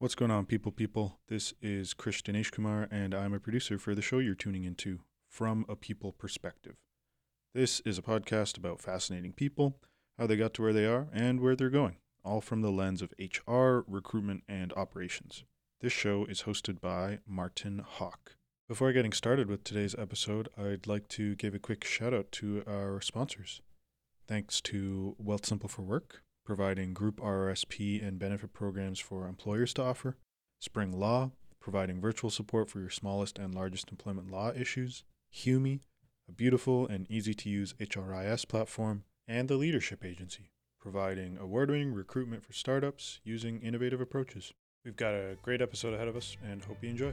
What's going on, people? People, this is Krish Dinesh Kumar, and I'm a producer for the show you're tuning into, From a People Perspective. This is a podcast about fascinating people, how they got to where they are, and where they're going, all from the lens of HR, recruitment, and operations. This show is hosted by Martin Hawk. Before getting started with today's episode, I'd like to give a quick shout out to our sponsors. Thanks to Wealthsimple for Work, providing group RRSP and benefit programs for employers to offer, SpringLaw, providing virtual support for your smallest and largest employment law issues, Humi, a beautiful and easy to use HRIS platform, and the Leadership Agency, providing award winning recruitment for startups using innovative approaches. We've got a great episode ahead of us and hope you enjoy.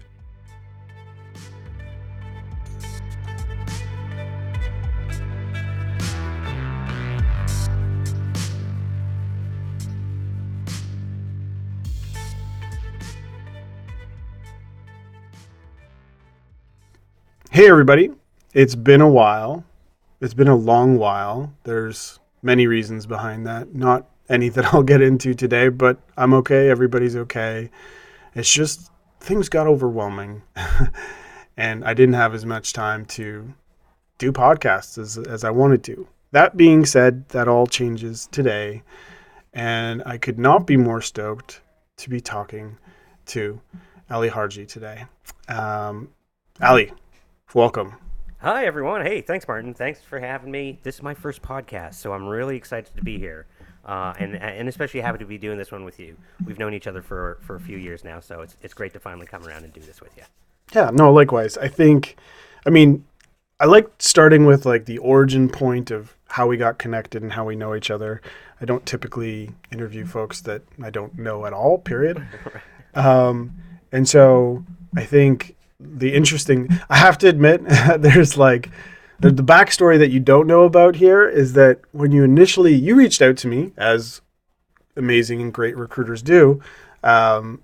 Hey, everybody. It's been a while. It's been a long while. There's many reasons behind that. Not any that I'll get into today, but I'm okay. Everybody's okay. It's just things got overwhelming. and I didn't have as much time to do podcasts as, as I wanted to. That being said, that all changes today. And I could not be more stoked to be talking to Aly Harji today. Um, Ali, welcome. Hi, everyone. Hey, thanks, Martin. Thanks for having me. This is my first podcast, so I'm really excited to be here. Uh, and, and especially happy to be doing this one with you. We've known each other for, for a few years now, so it's, it's great to finally come around and do this with you. Yeah, no, likewise. I think, I mean, I like starting with like the origin point of how we got connected and how we know each other. I don't typically interview folks that I don't know at all, period. Um, and so I think the interesting, I have to admit, there's like, the, the backstory that you don't know about here is that when you initially, you reached out to me as amazing and great recruiters do, um,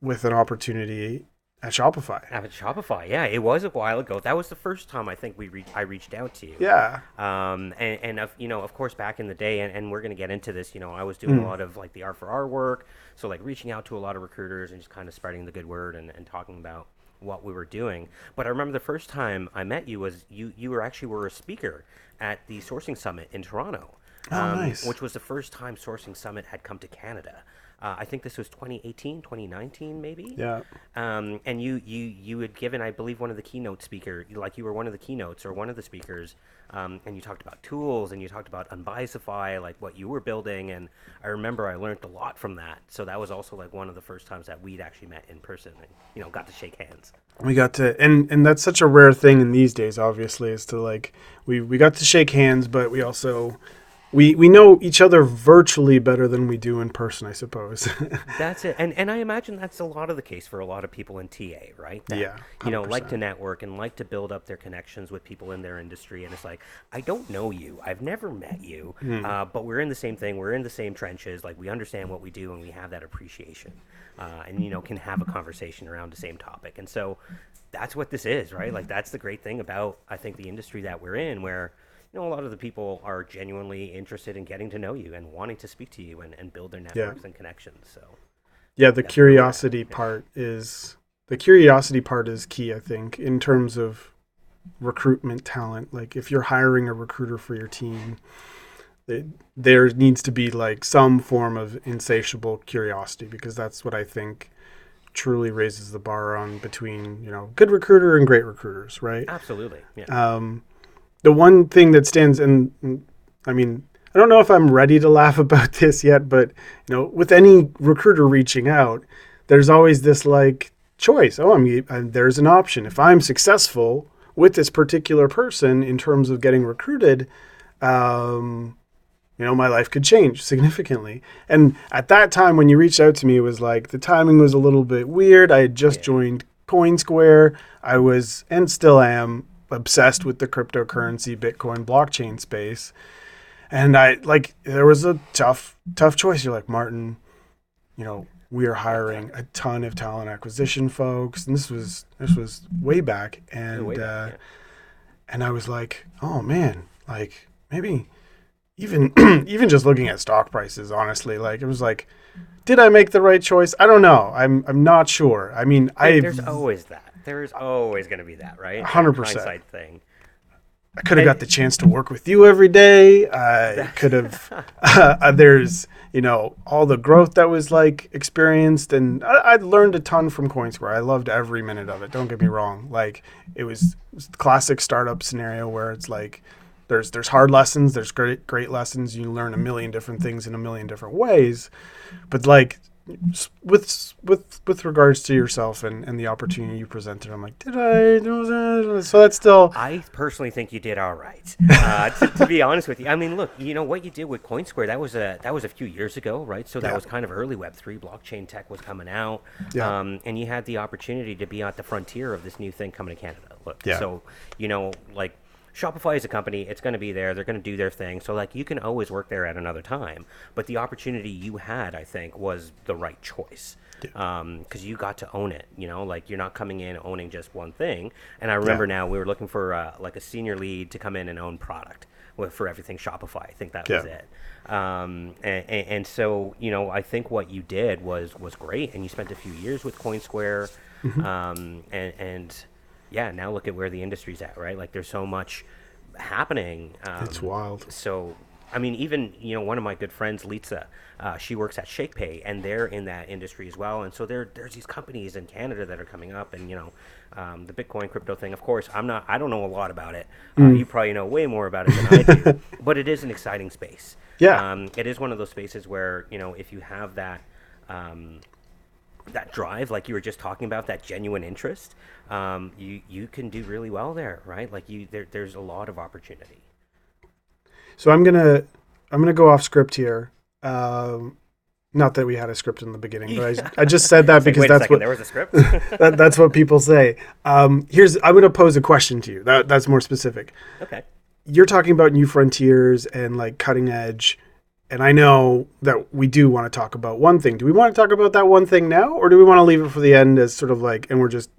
with an opportunity at Shopify. At Shopify, yeah, it was a while ago. That was the first time I think we re- I reached out to you. Yeah. Um, and, and of, you know, of course, back in the day, and, and we're going to get into this, you know, I was doing Mm. a lot of like the R for R work. So, like, reaching out to a lot of recruiters and just kind of spreading the good word and, and talking about what we were doing. But I remember the first time I met you was you, you were actually were a speaker at the Sourcing Summit in Toronto. Oh, um, nice. Which was the first time Sourcing Summit had come to Canada. Uh, I think this was 2018, 2019, maybe. Yeah. Um, and you, you, you had given, I believe, one of the keynote speaker, like you were one of the keynotes or one of the speakers, um, and you talked about tools and you talked about Unbiasify, like what you were building, and I remember I learned a lot from that. So that was also like one of the first times that we'd actually met in person and you know got to shake hands. We got to, and and that's such a rare thing in these days. Obviously, is to like we we got to shake hands, but we also we we know each other virtually better than we do in person. I suppose. That's it, and and I imagine that's a lot of the case for a lot of people in TA, right? That, Yeah, you know, like to network and like to build up their connections with people in their industry, and it's like I don't know you, I've never met you, uh, but we're in the same thing, we're in the same trenches, like we understand what we do, and we have that appreciation, uh, and you know, can have a conversation around the same topic, and so that's what this is, right? Like that's the great thing about I think the industry that we're in, where you know, a lot of the people are genuinely interested in getting to know you and wanting to speak to you and, and build their networks and connections. So, yeah, the curiosity part is the curiosity part is key. I think in terms of recruitment talent. Like if you're hiring a recruiter for your team, it, there needs to be like some form of insatiable curiosity because that's what I think truly raises the bar on between you know good recruiter and great recruiters, right? absolutely. Yeah. Um, the one thing that stands, and I mean, I don't know if I'm ready to laugh about this yet, but you know, with any recruiter reaching out, there's always this like choice. Oh, I'm uh, there's an option. If I'm successful with this particular person in terms of getting recruited, um, you know, my life could change significantly. And at that time, when you reached out to me, it was like the timing was a little bit weird. I had just Yeah. joined CoinSquare. I was and still am obsessed with the cryptocurrency, Bitcoin, blockchain space. And I like there was a tough, tough choice. You're like, Martin, you know, we are hiring a ton of talent acquisition folks. And this was this was way back. And way back, uh, yeah. and I was like, oh man, like maybe even even just looking at stock prices, honestly, like it was like Did I make the right choice? I don't know. I'm I'm not sure. I mean, I There's always that. There's always going to be that, right? 100%. Hindsight thing. I could have got the chance to work with you every day. I could have. Uh, there's, you know, all the growth that was like experienced, and I, I learned a ton from CoinSquare. I loved every minute of it. Don't get me wrong. Like it was, it was classic startup scenario where it's like there's there's hard lessons, there's great great lessons. You learn a million different things in a million different ways, but like with with with regards to yourself and, and the opportunity you presented, I'm like, did I? So that's still I personally think you did all right. Uh, to, to be honest with you, I mean, look, you know what you did with CoinSquare. That was a that was a few years ago, right? So that Yeah. was kind of early Web three. Blockchain tech was coming out, Yeah. um, and you had the opportunity to be at the frontier of this new thing coming to Canada. Look, Yeah. so you know, like Shopify is a company. It's going to be there. They're going to do their thing. So like, you can always work there at another time. But the opportunity you had, I think, was the right choice because you got to own it. You know, like you're not coming in owning just one thing. And I remember now we were looking for uh, like a senior lead to come in and own product with, for everything Shopify. I think that was Yeah. it. Um, and, and so you know, I think what you did was was great, and you spent a few years with CoinSquare, um, and and yeah, now look at where the industry's at, right? Like there's so much happening. Um, It's wild. so I mean, even you know, one of my good friends, Litsa, uh, she works at ShakePay, and they're in that industry as well. And so there, there's these companies in Canada that are coming up, and you know, um, the Bitcoin crypto thing. Of course, I'm not, I don't know a lot about it. Uh, Mm. you probably know way more about it than I do, but it is an exciting space. Yeah. um, it is one of those spaces where you know, if you have that. Um, that drive, like you were just talking about, that genuine interest, um, you you can do really well there, right? Like you, there, there's a lot of opportunity. So I'm gonna I'm gonna go off script here. Um, not that we had a script in the beginning, but I, I just said that because a that's second, what there was a script. that, that's what people say. Um, here's I'm gonna pose a question to you. That that's more specific. okay. You're talking about new frontiers and like cutting edge, and I know that we do want to talk about one thing. Do we want to talk about that one thing now, or do we want to leave it for the end as sort of like, and we're just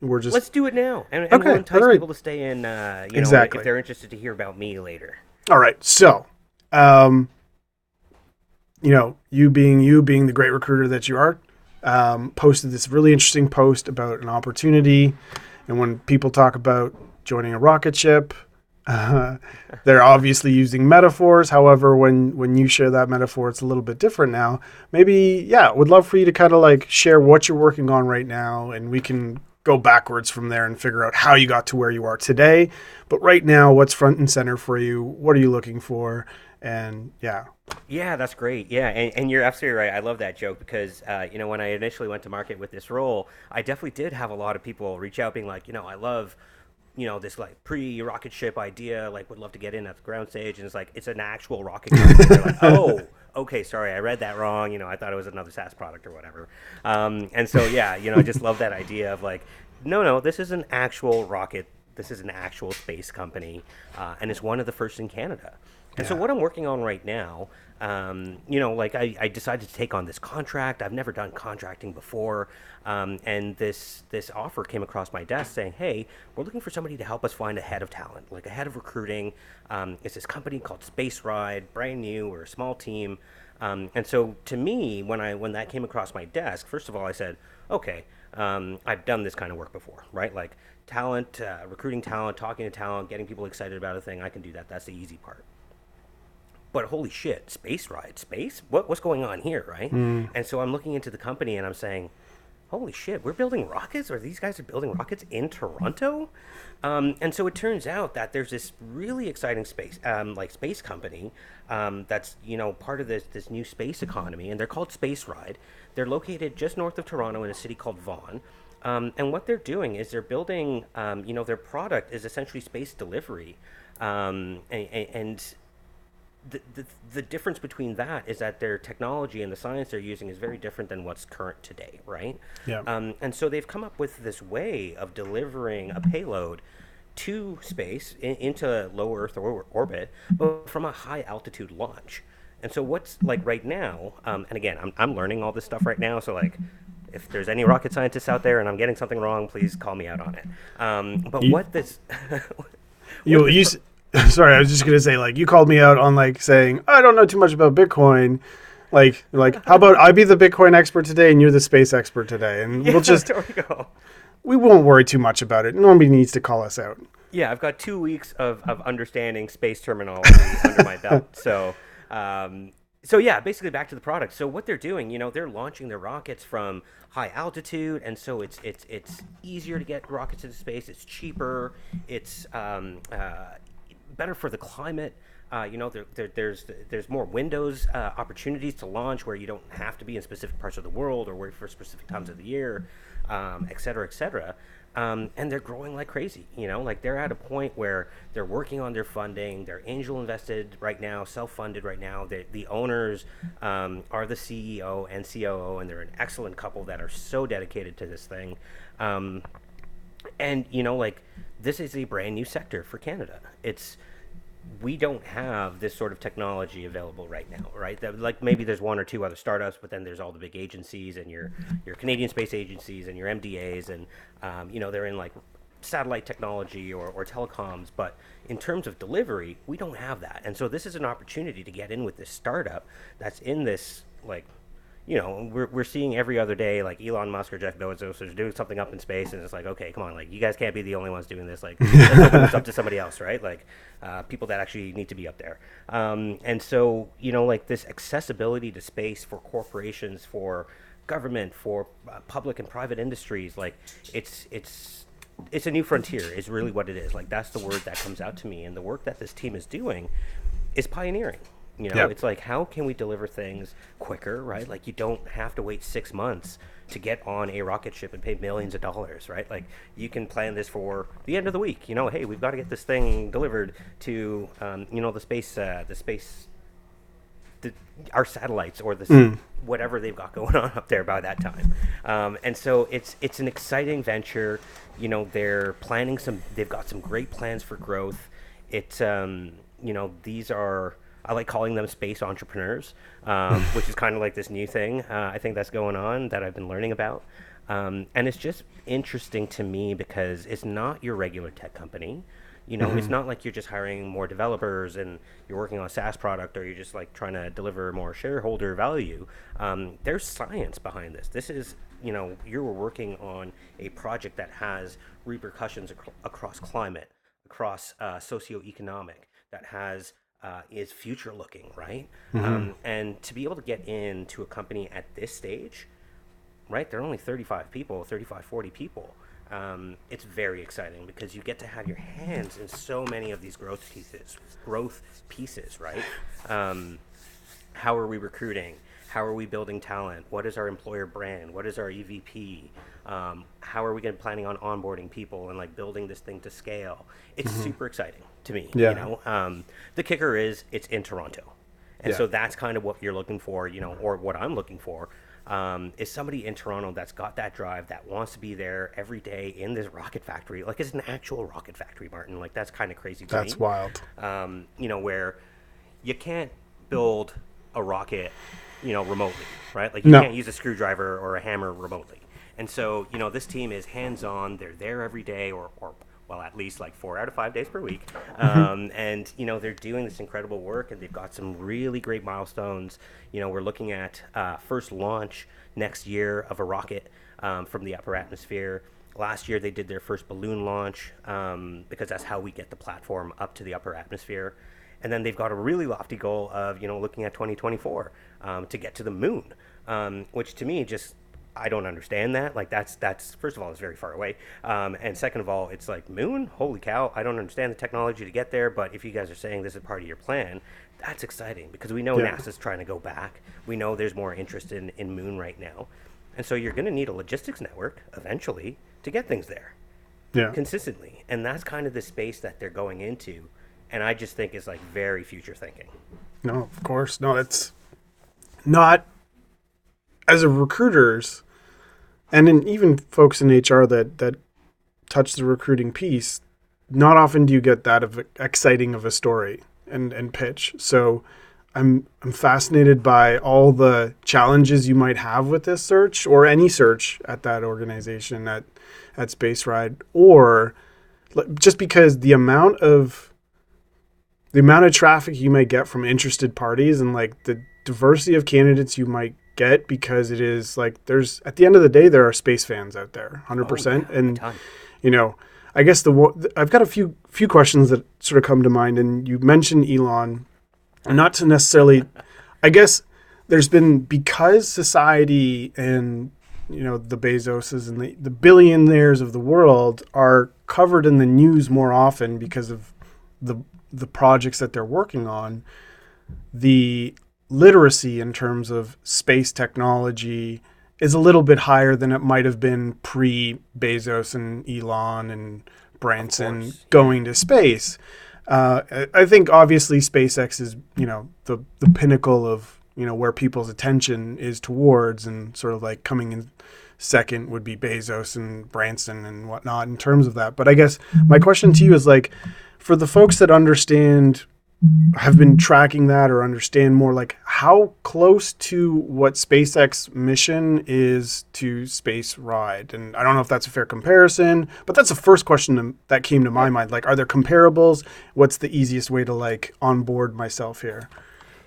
we're just Let's do it now, and, and Okay, we'll entice alright. people to stay in. Uh, you Exactly. know, if they're interested to hear about me later. All right. So, um, you know, you being you being the great recruiter that you are, um, posted this really interesting post about an opportunity, and when people talk about joining a rocket ship, uh, they're obviously using metaphors. However, when when you share that metaphor, it's a little bit different now. Maybe, yeah, would love for you to kind of like share what you're working on right now, and we can go backwards from there and figure out how you got to where you are today. But right now, what's front and center for you? What are you looking for? And yeah, Yeah, that's great. Yeah, and, and you're absolutely right. I love that joke because uh, you know when I initially went to market with this role, I definitely did have a lot of people reach out, being like, you know, I love. You know this like pre-rocket ship idea. Like, would love to get in at the ground stage, and it's like it's an actual rocket. like, oh, okay, sorry, I read that wrong. You know, I thought it was another SaaS product or whatever. Um, and so, yeah, you know, I just love that idea of like, no, no, this is an actual rocket. This is an actual space company, uh, and it's one of the first in Canada. And so, what I'm working on right now, um, you know, like I, I decided to take on this contract. I've never done contracting before, um, and this this offer came across my desk saying, "Hey, we're looking for somebody to help us find a head of talent, like a head of recruiting." Um, it's this company called SpaceRyde, brand new. We're a small team, um, and so to me, when I when that came across my desk, first of all, I said, "Okay, um, I've done this kind of work before, right? Like talent, uh, recruiting talent, talking to talent, getting people excited about a thing. I can do that. That's the easy part." But holy shit, SpaceRyde, space? What, what's going on here, right? And so I'm looking into the company and I'm saying, holy shit, we're building rockets, or these guys are building rockets in Toronto? Um, and so it turns out that there's this really exciting space, um, like space company, um, that's you know part of this this new space economy, and they're called SpaceRyde. They're located just north of Toronto in a city called Vaughan. Um, and what they're doing is they're building, um, you know, their product is essentially space delivery, um, and, and the, the, the difference between that is that their technology and the science they're using is very different than what's current today, right? Yeah. Um, and so they've come up with this way of delivering a payload to space in, into low Earth or, orbit, but from a high altitude launch. And so what's like right now, um, and again, I'm, I'm learning all this stuff right now, so like if there's any rocket scientists out there and I'm getting something wrong, please call me out on it. Um, but You- what this you you. Sorry, I was just gonna say like you called me out on like saying I don't know too much about Bitcoin. Like, like, how about I be the Bitcoin expert today and you're the space expert today, and we'll just we go. we won't worry too much about it. Nobody needs to call us out. Yeah, I've got two weeks of, of understanding space terminology under my belt. So, um, so yeah, basically back to the product. So what they're doing, you know, they're launching their rockets from high altitude, and so it's it's it's easier to get rockets into space. It's cheaper. It's um, uh, better for the climate. Uh, you know, there, there, there's there's more windows uh, opportunities to launch where you don't have to be in specific parts of the world or for specific times of the year, um, et cetera, et cetera. Um, and they're growing like crazy. You know, like they're at a point where they're working on their funding. They're angel invested right now, self funded right now. They, the owners um, are the CEO and COO, and they're an excellent couple that are so dedicated to this thing. Um, and you know, like this is a brand new sector for Canada. It's we don't have this sort of technology available right now, right? That, like maybe there's one or two other startups, but then there's all the big agencies and your your Canadian space agencies and your MDAs, and um, you know they're in like satellite technology or, or telecoms. But in terms of delivery, we don't have that, and so this is an opportunity to get in with this startup that's in this like you know, we're, we're seeing every other day, like Elon Musk or Jeff Bezos are doing something up in space, and it's like, okay, come on, like you guys can't be the only ones doing this. Like, let's open this up to somebody else, right? Like, uh, people that actually need to be up there. Um, and so, you know, like this accessibility to space for corporations, for government, for uh, public and private industries, like it's it's it's a new frontier. Is really what it is. Like that's the word that comes out to me, and the work that this team is doing is pioneering. You know, it's like how can we deliver things quicker, right? Like you don't have to wait six months to get on a rocket ship and pay millions of dollars, right? Like you can plan this for the end of the week. You know, hey, we've got to get this thing delivered to, um, you know, the space, uh, the space, the, our satellites or the s whatever they've got going on up there by that time. Um, and so it's it's an exciting venture. You know, they're planning some. They've got some great plans for growth. It's um, you know, these are. I like calling them space entrepreneurs, um, which is kind of like this new thing uh, I think that's going on that I've been learning about. Um, and it's just interesting to me because it's not your regular tech company. You know, it's not like you're just hiring more developers and you're working on a SaaS product or you're just like trying to deliver more shareholder value. Um, there's science behind this. This is, you know, you're working on a project that has repercussions ac- across climate, across uh, socioeconomic, that has uh, is future looking, right? Um, and to be able to get into a company at this stage, right? They're only 35 people, 35, 40 people. Um, it's very exciting because you get to have your hands in so many of these growth pieces, growth pieces, right? Um, how are we recruiting? How are we building talent? What is our employer brand? What is our EVP? Um, how are we going planning on onboarding people and like building this thing to scale? It's super exciting to me. Yeah. You know, um, the kicker is it's in Toronto, and Yeah. so that's kind of what you're looking for. You know, or what I'm looking for um, is somebody in Toronto that's got that drive that wants to be there every day in this rocket factory. Like it's an actual rocket factory, Martin. Like that's kind of crazy. To That's me wild. um, you know, where you can't build a rocket, you know, remotely, right? Like you No. can't use a screwdriver or a hammer remotely. And so, you know, this team is hands-on. They're there every day, or, or well, at least like four out of five days per week. Um, and you know, they're doing this incredible work, and they've got some really great milestones. You know, we're looking at uh, first launch next year of a rocket um, from the upper atmosphere. Last year, they did their first balloon launch um, because that's how we get the platform up to the upper atmosphere. And then they've got a really lofty goal of, you know, looking at 2024 um, to get to the moon, um, which to me just, I don't understand that. Like that's, that's, first of all, it's very far away. Um, and second of all, it's like moon, holy cow. I don't understand the technology to get there, but if you guys are saying this is part of your plan, that's exciting because we know Yeah. NASA's trying to go back. We know there's more interest in, in moon right now. And so you're going to need a logistics network eventually to get things there Yeah. consistently. And that's kind of the space that they're going into. And I just think is like very future thinking. No, of course. No, it's not as a recruiters and in even folks in HR that that touch the recruiting piece, not often do you get that of exciting of a story and and pitch. So I'm I'm fascinated by all the challenges you might have with this search or any search at that organization at at SpaceRyde or just because the amount of the amount of traffic you may get from interested parties and like the diversity of candidates you might get because it is like there's at the end of the day there are space fans out there, oh, hundred Oh, percent, yeah, and you know, I guess the I've got a few few questions that sort of come to mind, and you mentioned Elon, and not to necessarily, I guess there's been because society and you know the Bezoses and the, the billionaires of the world are covered in the news more often because of the the projects that they're working on. The literacy in terms of space technology is a little bit higher than it might have been pre Bezos and Elon and Branson course, going to space. Uh, I- I think obviously SpaceX is you know the the pinnacle of you know where people's attention is towards, and sort of like coming in second would be Bezos and Branson and whatnot in terms of that. But I guess my question to you is like, for the folks that understand have been tracking that or understand more like how close to what SpaceX mission is to SpaceRyde? And I don't know if that's a fair comparison but that's the first question that came to my mind. Like are there comparables? What's the easiest way to like onboard myself here?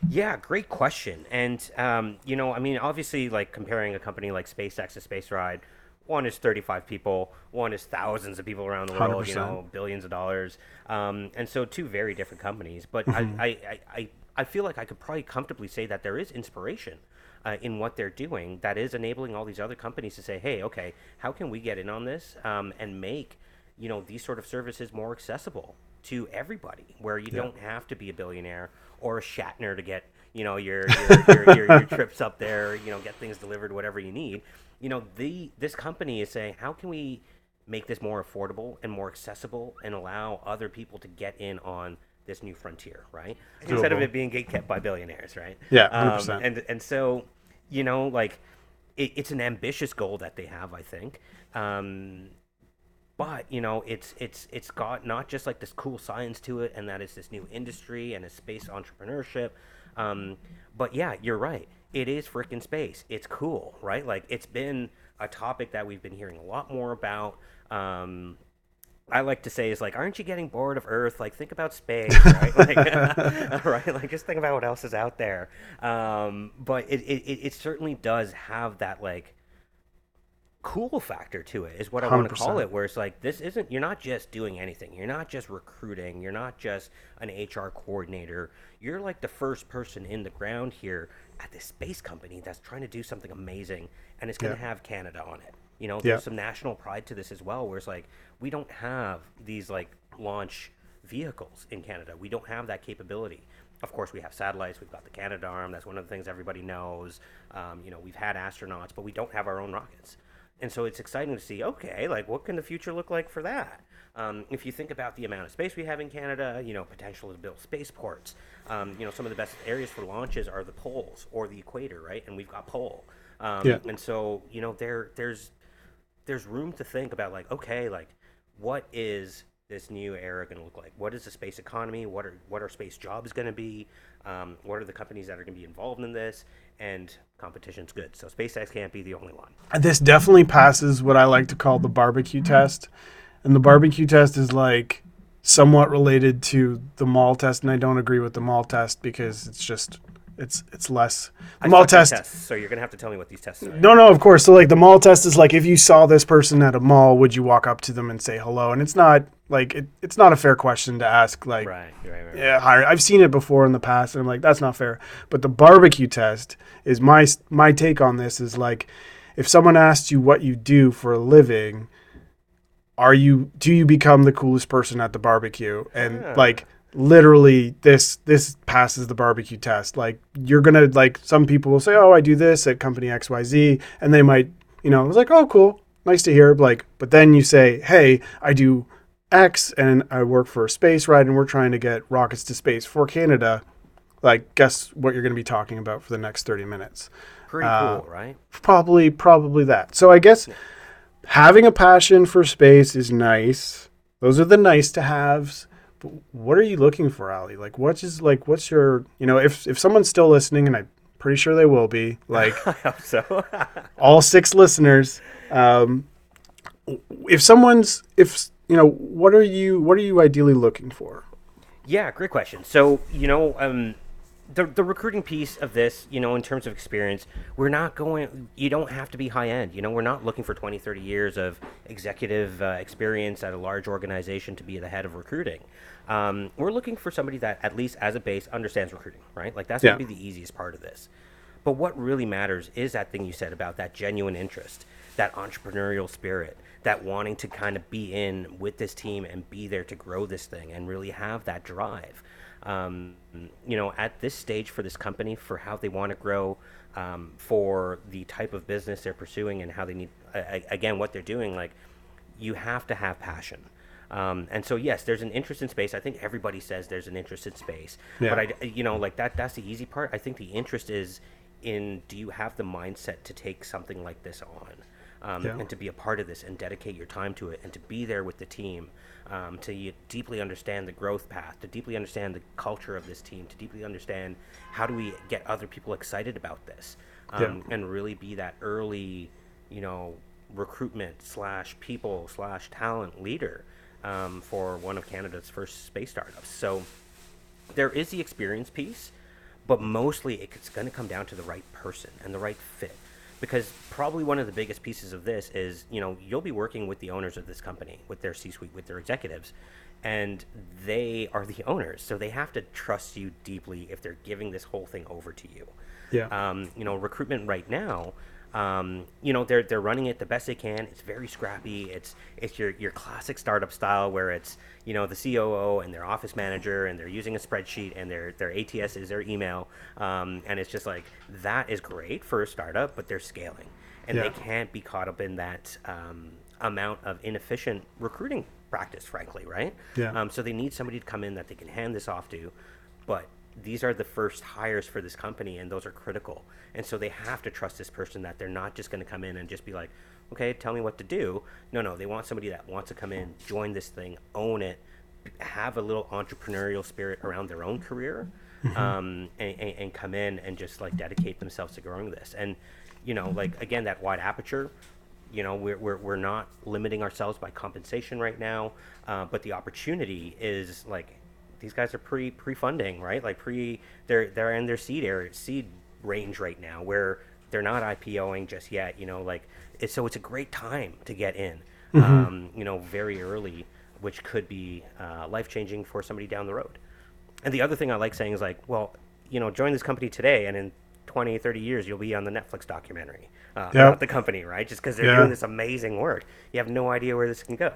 Yeah, great question. And um, you know, I mean, obviously, like comparing a company like SpaceX to SpaceRyde, one is 35 people, one is thousands of people around the world. You 100%. know, billions of dollars. Um, and so, two very different companies. But I, I, I, I, I feel like I could probably comfortably say that there is inspiration. Uh, in what they're doing, that is enabling all these other companies to say, "Hey, okay, how can we get in on this um, and make you know these sort of services more accessible to everybody where you don't have to be a billionaire or a Shatner to get you know your your, your, your, your trips up there you know get things delivered whatever you need you know the this company is saying how can we make this more affordable and more accessible and allow other people to get in on this new frontier right? Instead of it being gatekept by billionaires right? Yeah, um, 100%. and and so you know like it, it's an ambitious goal that they have i think. Um, but you know it's it's it's got not just like this cool science to it and that is this new industry and a space entrepreneurship. Um, but yeah you're right it is freaking space it's cool right like it's been a topic that we've been hearing a lot more about um, I like to say is like, aren't you getting bored of Earth? Like, think about space, right? like, right? Like, just think about what else is out there. Um, but it, it, it it certainly does have that like cool factor to it is what I want to call it where it's like this isn't you're not just doing anything you're not just recruiting you're not just an HR coordinator you're like the first person in the ground here at this space company that's trying to do something amazing and it's going to Yeah. have Canada on it. You know Yeah. there's some national pride to this as well where it's like we don't have these like launch vehicles in Canada. We don't have that capability. Of course we have satellites. We've got the Canadarm that's one of the things everybody knows. Um, you know we've had astronauts but we don't have our own rockets. And so it's exciting to see, okay, like what can the future look like for that? Um, if you think about the amount of space we have in Canada, you know, potential to build spaceports. Um, you know, some of the best areas for launches are the poles or the equator, right? And we've got pole. Um, Yeah. And so, you know, there there's there's room to think about like, okay, like what is this new era going to look like? What is the space economy? What are what are space jobs going to be? Um, what are the companies that are going to be involved in this? And competition's good. So SpaceX can't be the only one. this definitely passes what I like to call the barbecue test. And the barbecue test is like somewhat related to the mall test, and I don't agree with the mall test because it's just it's it's less. The mall test. tests, so you're gonna have to tell me what these tests are. No, no, of course. So like the mall test is like if you saw this person at a mall, would you walk up to them and say hello? And it's not like it, it's not a fair question to ask. Like Right, right, right. yeah. I've seen it before in the past, and I'm like, that's not fair. But the barbecue test is my my take on this is like, if someone asks you what you do for a living, are you do you become the coolest person at the barbecue? And Ah. like literally, this this passes the barbecue test. Like you're gonna like some people will say, oh, I do this at company X Y Z, and they might you know it's like, oh, cool, nice to hear. Like, but then you say, hey, I do X and I work for a SpaceRyde and we're trying to get rockets to space for Canada, like guess what you're going to be talking about for the next 30 minutes. Pretty uh, cool, right? Probably probably that. So I guess having a passion for space is nice. Those are the nice to haves. But what are you looking for, Aly? Like what's is like what's your, you know, if if someone's still listening and I'm pretty sure they will be, like I hope so. all six listeners um, if someone's if you know what are you what are you ideally looking for yeah, great question. So you know, um, the, the recruiting piece of this, you know, in terms of experience, we're not going, you don't have to be high end. You know, we're not looking for 20, 30 years of executive uh, experience at a large organization to be the head of recruiting. Um, we're looking for somebody that, at least as a base, understands recruiting, right? Like, that's Yeah. going to be the easiest part of this. But what really matters is that thing you said about that genuine interest, that entrepreneurial spirit, that wanting to kind of be in with this team and be there to grow this thing and really have that drive. Um, you know, at this stage for this company, for how they want to grow, um, for the type of business they're pursuing and how they need, a- again, what they're doing, like, you have to have passion. Um, and so yes, there's an interest in space. I think everybody says there's an interest in space, Yeah. but I, you know, like that, that's the easy part. I think the interest is in, do you have the mindset to take something like this on? Um, Yeah. and to be a part of this and dedicate your time to it and to be there with the team, um, to deeply understand the growth path, to deeply understand the culture of this team, to deeply understand how do we get other people excited about this, um, Yeah. and really be that early, you know, recruitment slash people slash talent leader um, for one of Canada's first space startups. So there is the experience piece, but mostly it's going to come down to the right person and the right fit. Because probably one of the biggest pieces of this is, you know, you'll be working with the owners of this company, with their C suite, with their executives, and they are the owners. So they have to trust you deeply if they're giving this whole thing over to you. Yeah. Um, you know, recruitment right now, um, you know, they're they're running it the best they can. It's very scrappy. It's it's your your classic startup style where it's you know the COO and their office manager and they're using a spreadsheet and their their ATS is their email, um, and it's just like that is great for a startup, but they're scaling and Yeah. they can't be caught up in that um, amount of inefficient recruiting practice, frankly, right? Yeah. Um, so they need somebody to come in that they can hand this off to, but these are the first hires for this company, and those are critical. And so they have to trust this person that they're not just going to come in and just be like, okay, tell me what to do. No, no, they want somebody that wants to come in, join this thing, own it, have a little entrepreneurial spirit around their own career, um, and, and, and come in and just like dedicate themselves to growing this. And you know, like again, that wide aperture you know we're, we're, we're not limiting ourselves by compensation right now uh, but the opportunity is like these guys are pre pre funding right like pre they're they're in their seed area seed range right now where they're not IPOing just yet you know like it's so it's a great time to get in um, you know very early which could be uh, life changing for somebody down the road and the other thing I like saying is like, well, you know, join this company today, and in 20, 30 years, you'll be on the Netflix documentary uh, Yeah. about the company, right? Just because they're Yeah. doing this amazing work. You have no idea where this can go.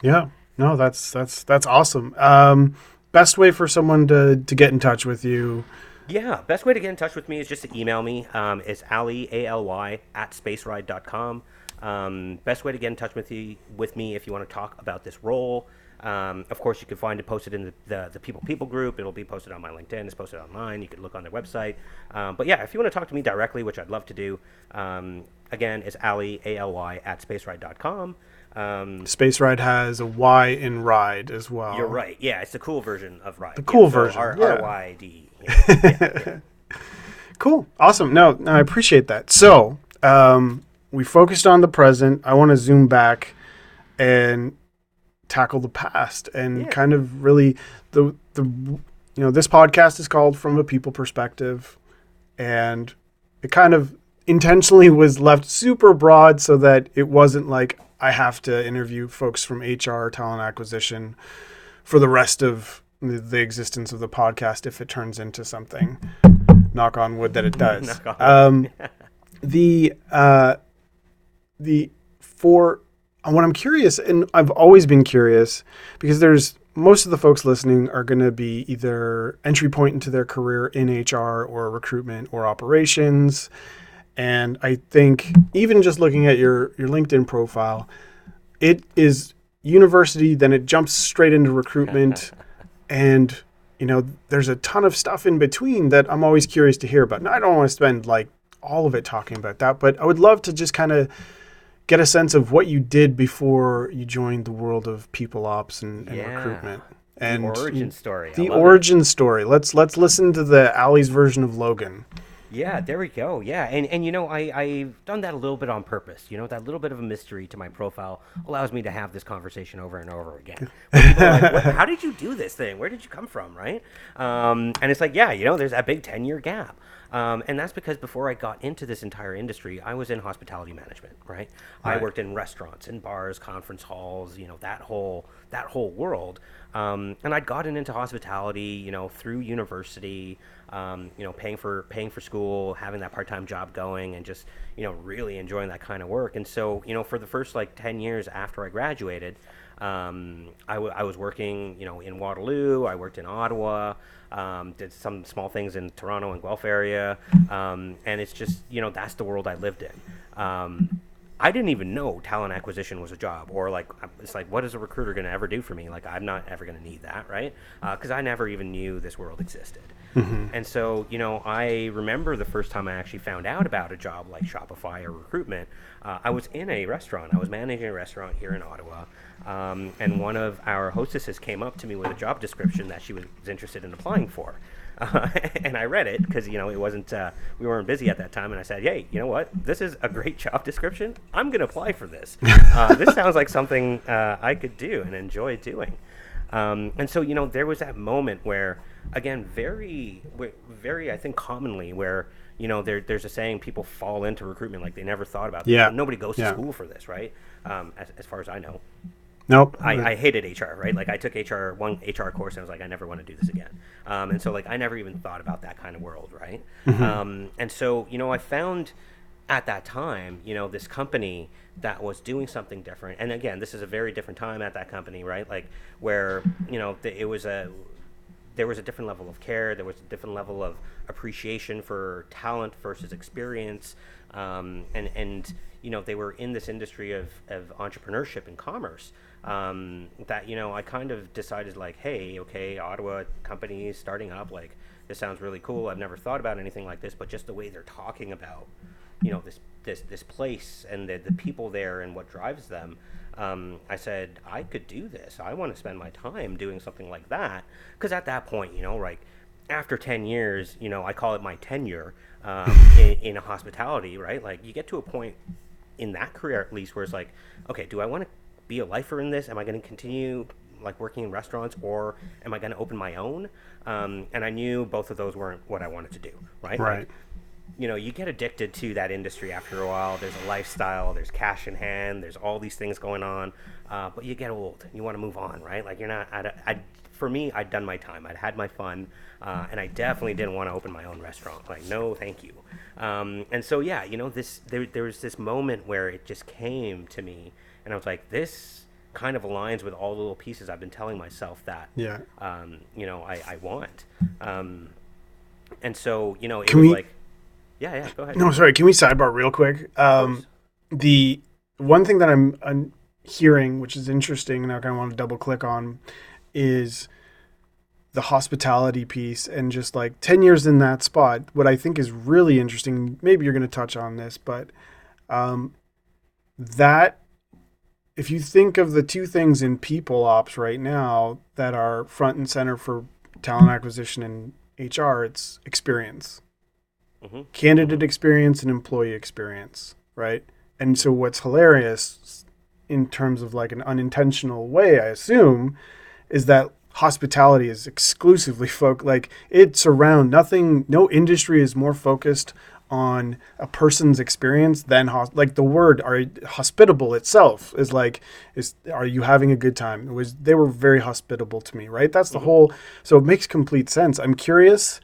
Yeah. No, that's that's that's awesome. Um, best way for someone to to get in touch with you. Yeah, best way to get in touch with me is just to email me. Um, it's Aly, A-L-Y, at spaceryde.com. Um, best way to get in touch with, you, with me if you want to talk about this role. Um, of course, you can find it posted in the, the, the People People group. It'll be posted on my LinkedIn. It's posted online. You can look on their website. Um, but yeah, if you want to talk to me directly, which I'd love to do, um, again, it's Aly, A-L-Y, at spaceryde.com. Um, SpaceRyde has a Y in ride as well. you're right. Yeah, it's the cool version of Ride. The cool version, R- yeah. R-Y-D. Yeah, yeah, yeah. Cool. Awesome. No, no, I appreciate that. So, um, we focused on the present. I want to zoom back and tackle the past and Yeah. kind of really the the you know, this podcast is called From a People Perspective and it kind of intentionally was left super broad so that it wasn't like I have to interview folks from HR talent acquisition for the rest of the, the existence of the podcast if it turns into something. Knock on wood that it does. Knock on wood. um, the uh, the for what I'm curious, and I've always been curious because there's most of the folks listening are going to be either entry point into their career in HR or recruitment or operations. And I think even just looking at your your LinkedIn profile, it is university, then it jumps straight into recruitment, and you know there's a ton of stuff in between that I'm always curious to hear about. Now I don't want to spend like all of it talking about that, but I would love to just kind of get a sense of what you did before you joined the world of people ops and, and Yeah. recruitment. And origin story. The love it. origin story. Let's let's listen to the Aly's version of Logan. Yeah, there we go. Yeah, and and you know I I've done that a little bit on purpose. You know that little bit of a mystery to my profile allows me to have this conversation over and over again. Where people are like, "What- how did you do this thing? Where did you come from? Right? Um, and it's like, yeah, you know, there's that big ten year gap. Um, and that's because before I got into this entire industry, I was in hospitality management, right? I worked in restaurants and bars, conference halls, you know, that whole that whole world. Um, and I'd gotten into hospitality, you know, through university, um, you know, paying for paying for school, having that part time job going, and just you know really enjoying that kind of work. And so, you know, for the first like ten years after I graduated, um, I, w- I was working, you know, in Waterloo. I worked in Ottawa. Um, did some small things in Toronto and Guelph area, um, and it's just you know that's the world I lived in. Um, I didn't even know talent acquisition was a job, or like it's like what is a recruiter going to ever do for me? Like I'm not ever going to need that, right? Because I never even knew this world existed. And so you know, I remember the first time I actually found out about a job like Shopify or recruitment. Uh, I was in a restaurant. I was managing a restaurant here in Ottawa, um, and one of our hostesses came up to me with a job description that she was interested in applying for. Uh, and I read it because you know it wasn't uh, we weren't busy at that time, and I said, "Hey, you know what? This is a great job description. I'm going to apply for this. Uh, this sounds like something uh, I could do and enjoy doing." Um, and so you know there was that moment where, again, very, very I think commonly where you know there, there's a saying people fall into recruitment like they never thought about. This. Yeah. Nobody goes to Yeah. school for this, right? Um, as, as far as I know. Nope. I, I hated HR, right? Like I took HR one HR course and I was like, I never want to do this again. Um, and so like I never even thought about that kind of world, right? Um, and so you know I found at that time, you know, this company that was doing something different. And again, this is a very different time at that company, right? Like where you know th- it was a there was a different level of care. There was a different level of appreciation for talent versus experience, um, and and you know they were in this industry of, of entrepreneurship and commerce. Um, that you know I kind of decided like, hey, okay, Ottawa companies starting up, like this sounds really cool. I've never thought about anything like this, but just the way they're talking about you know this this this place and the, the people there and what drives them um, i said i could do this. I want to spend my time doing something like that. Because at that point you know like after 10 years you know i call it my tenure um, in, in a hospitality right? Like you get to a point in that career at least where it's like okay do i want to be a lifer in this am i going to continue like working in restaurants or am i going to open my own um, and i knew both of those weren't what i wanted to do right Like, you know, you get addicted to that industry after a while. There's a lifestyle, there's cash in hand, there's all these things going on, uh, but you get old you want to move on, right? Like you're not. I'd, for me, I'd done my time. I'd had my fun, uh, and I definitely didn't want to open my own restaurant. Like, no, thank you. Um, and so, yeah, you know, this there, there was this moment where it just came to me, and I was like, this kind of aligns with all the little pieces I've been telling myself that, Yeah. um, you know, I, I want. Um, and so, you know, it Can was we- like, yeah, yeah, go ahead. No, sorry. Can we sidebar real quick? Um, the one thing that I'm, I'm hearing, which is interesting, and I kind of want to double click on, is the hospitality piece and just like 10 years in that spot. What I think is really interesting, maybe you're going to touch on this, but um, that if you think of the two things in people ops right now that are front and center for talent acquisition and HR, it's experience Mhm. candidate experience and employee experience, right? And so what's hilarious in terms of like an unintentional way, I assume, is that hospitality is exclusively folk like it's around nothing no industry is more focused on a person's experience than hos- like the word are hospitable itself is like is are you having a good time? It was they were very hospitable to me right? That's the whole so it makes complete sense. I'm curious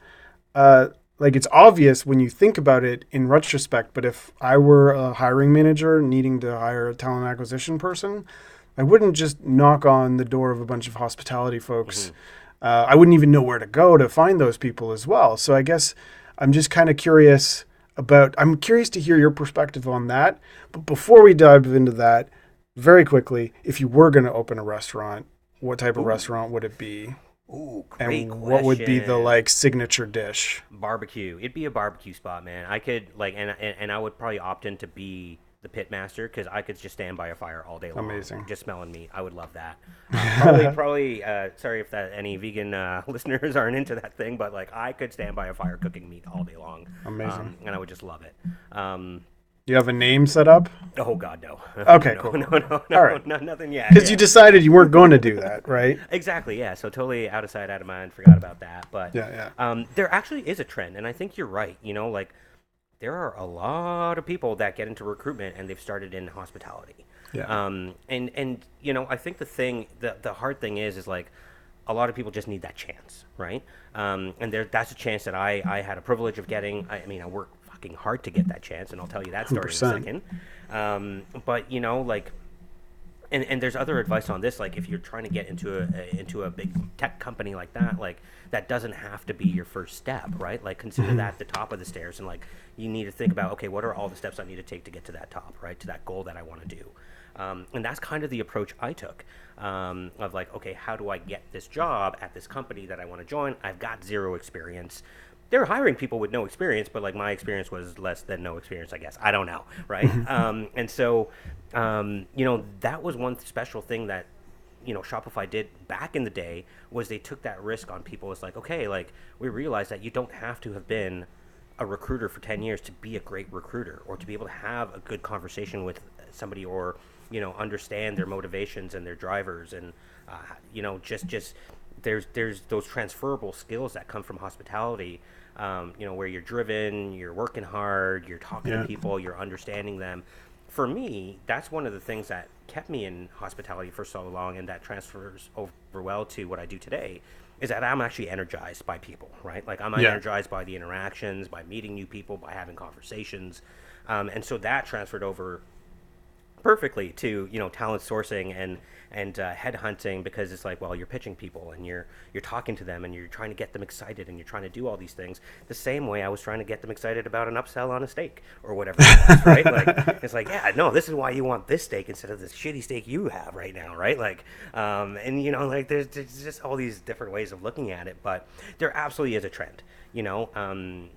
uh like it's obvious when you think about it in retrospect but if i were a hiring manager needing to hire a talent acquisition person i wouldn't just knock on the door of a bunch of hospitality folks uh, i wouldn't even know where to go to find those people as well. So i guess i'm just kind of curious about i'm curious to hear your perspective on that. But before we dive into that very quickly if you were going to open a restaurant what type of restaurant would it be? Ooh, and what would be the like signature dish? Barbecue? It'd be a barbecue spot, man. I could like, and and, and I would probably opt in to be the the pit master because I could just stand by a fire all day long. Amazing. Just smelling meat. I would love that. Um, probably, probably. Uh, sorry if that any vegan uh, listeners aren't into that thing, but like I could stand by a fire cooking meat all day long. Amazing. Um, and I would just love it. Um, You have a name set up oh God, no. Okay, no, cool. No, no, no, right. no, nothing yet. because yeah. you decided you weren't going to do that, right? Exactly, yeah. So totally out of sight, out of mind. Forgot about that. But Yeah, yeah. Um, there actually is a trend, and I think you're right. You know, like there are a lot of people that get into recruitment and they've started in hospitality. Yeah. Um, and and you know, I think the thing, the the hard thing is, is like a lot of people just need that chance, right? Um, and there, that's a chance that I I had a privilege of getting. I, I mean, I worked fucking hard to get that chance, and I'll tell you that story in a second. Um, but you know, like and, and there's other advice on this like if you're trying to get into a, a into a big tech company like that like that doesn't have to be your first step right like consider that the top of the stairs and like you need to think about okay what are all the steps i need to take to get to that top right to that goal that i want to do um, and that's kind of the approach i took um, of like okay how do i get this job at this company that i want to join i've got zero experience they're hiring people with no experience, but like my experience was less than no experience, I guess. I don't know, right? um, and so, um, you know, that was one special thing that you know Shopify did back in the day was they took that risk on people. It's like, okay, like we realized that you don't have to have been a recruiter for 10 years to be a great recruiter or to be able to have a good conversation with somebody or you know understand their motivations and their drivers and uh, you know just just there's there's those transferable skills that come from hospitality um, you know where you're driven you're working hard you're talking Yeah. to people you're understanding them for me that's one of the things that kept me in hospitality for so long and that transfers over well to what i do today is that i'm actually energized by people right like i'm Yeah. energized by the interactions by meeting new people by having conversations um, and so that transferred over perfectly to you know talent sourcing and and uh, headhunting because it's like well you're pitching people and you're you're talking to them and you're trying to get them excited and you're trying to do all these things the same way I was trying to get them excited about an upsell on a steak or whatever it was, right? Like it's like yeah no this is why you want this steak instead of this shitty steak you have right now right? Like um, and you know like there's, there's just all these different ways of looking at it but there absolutely is a trend you know? Um,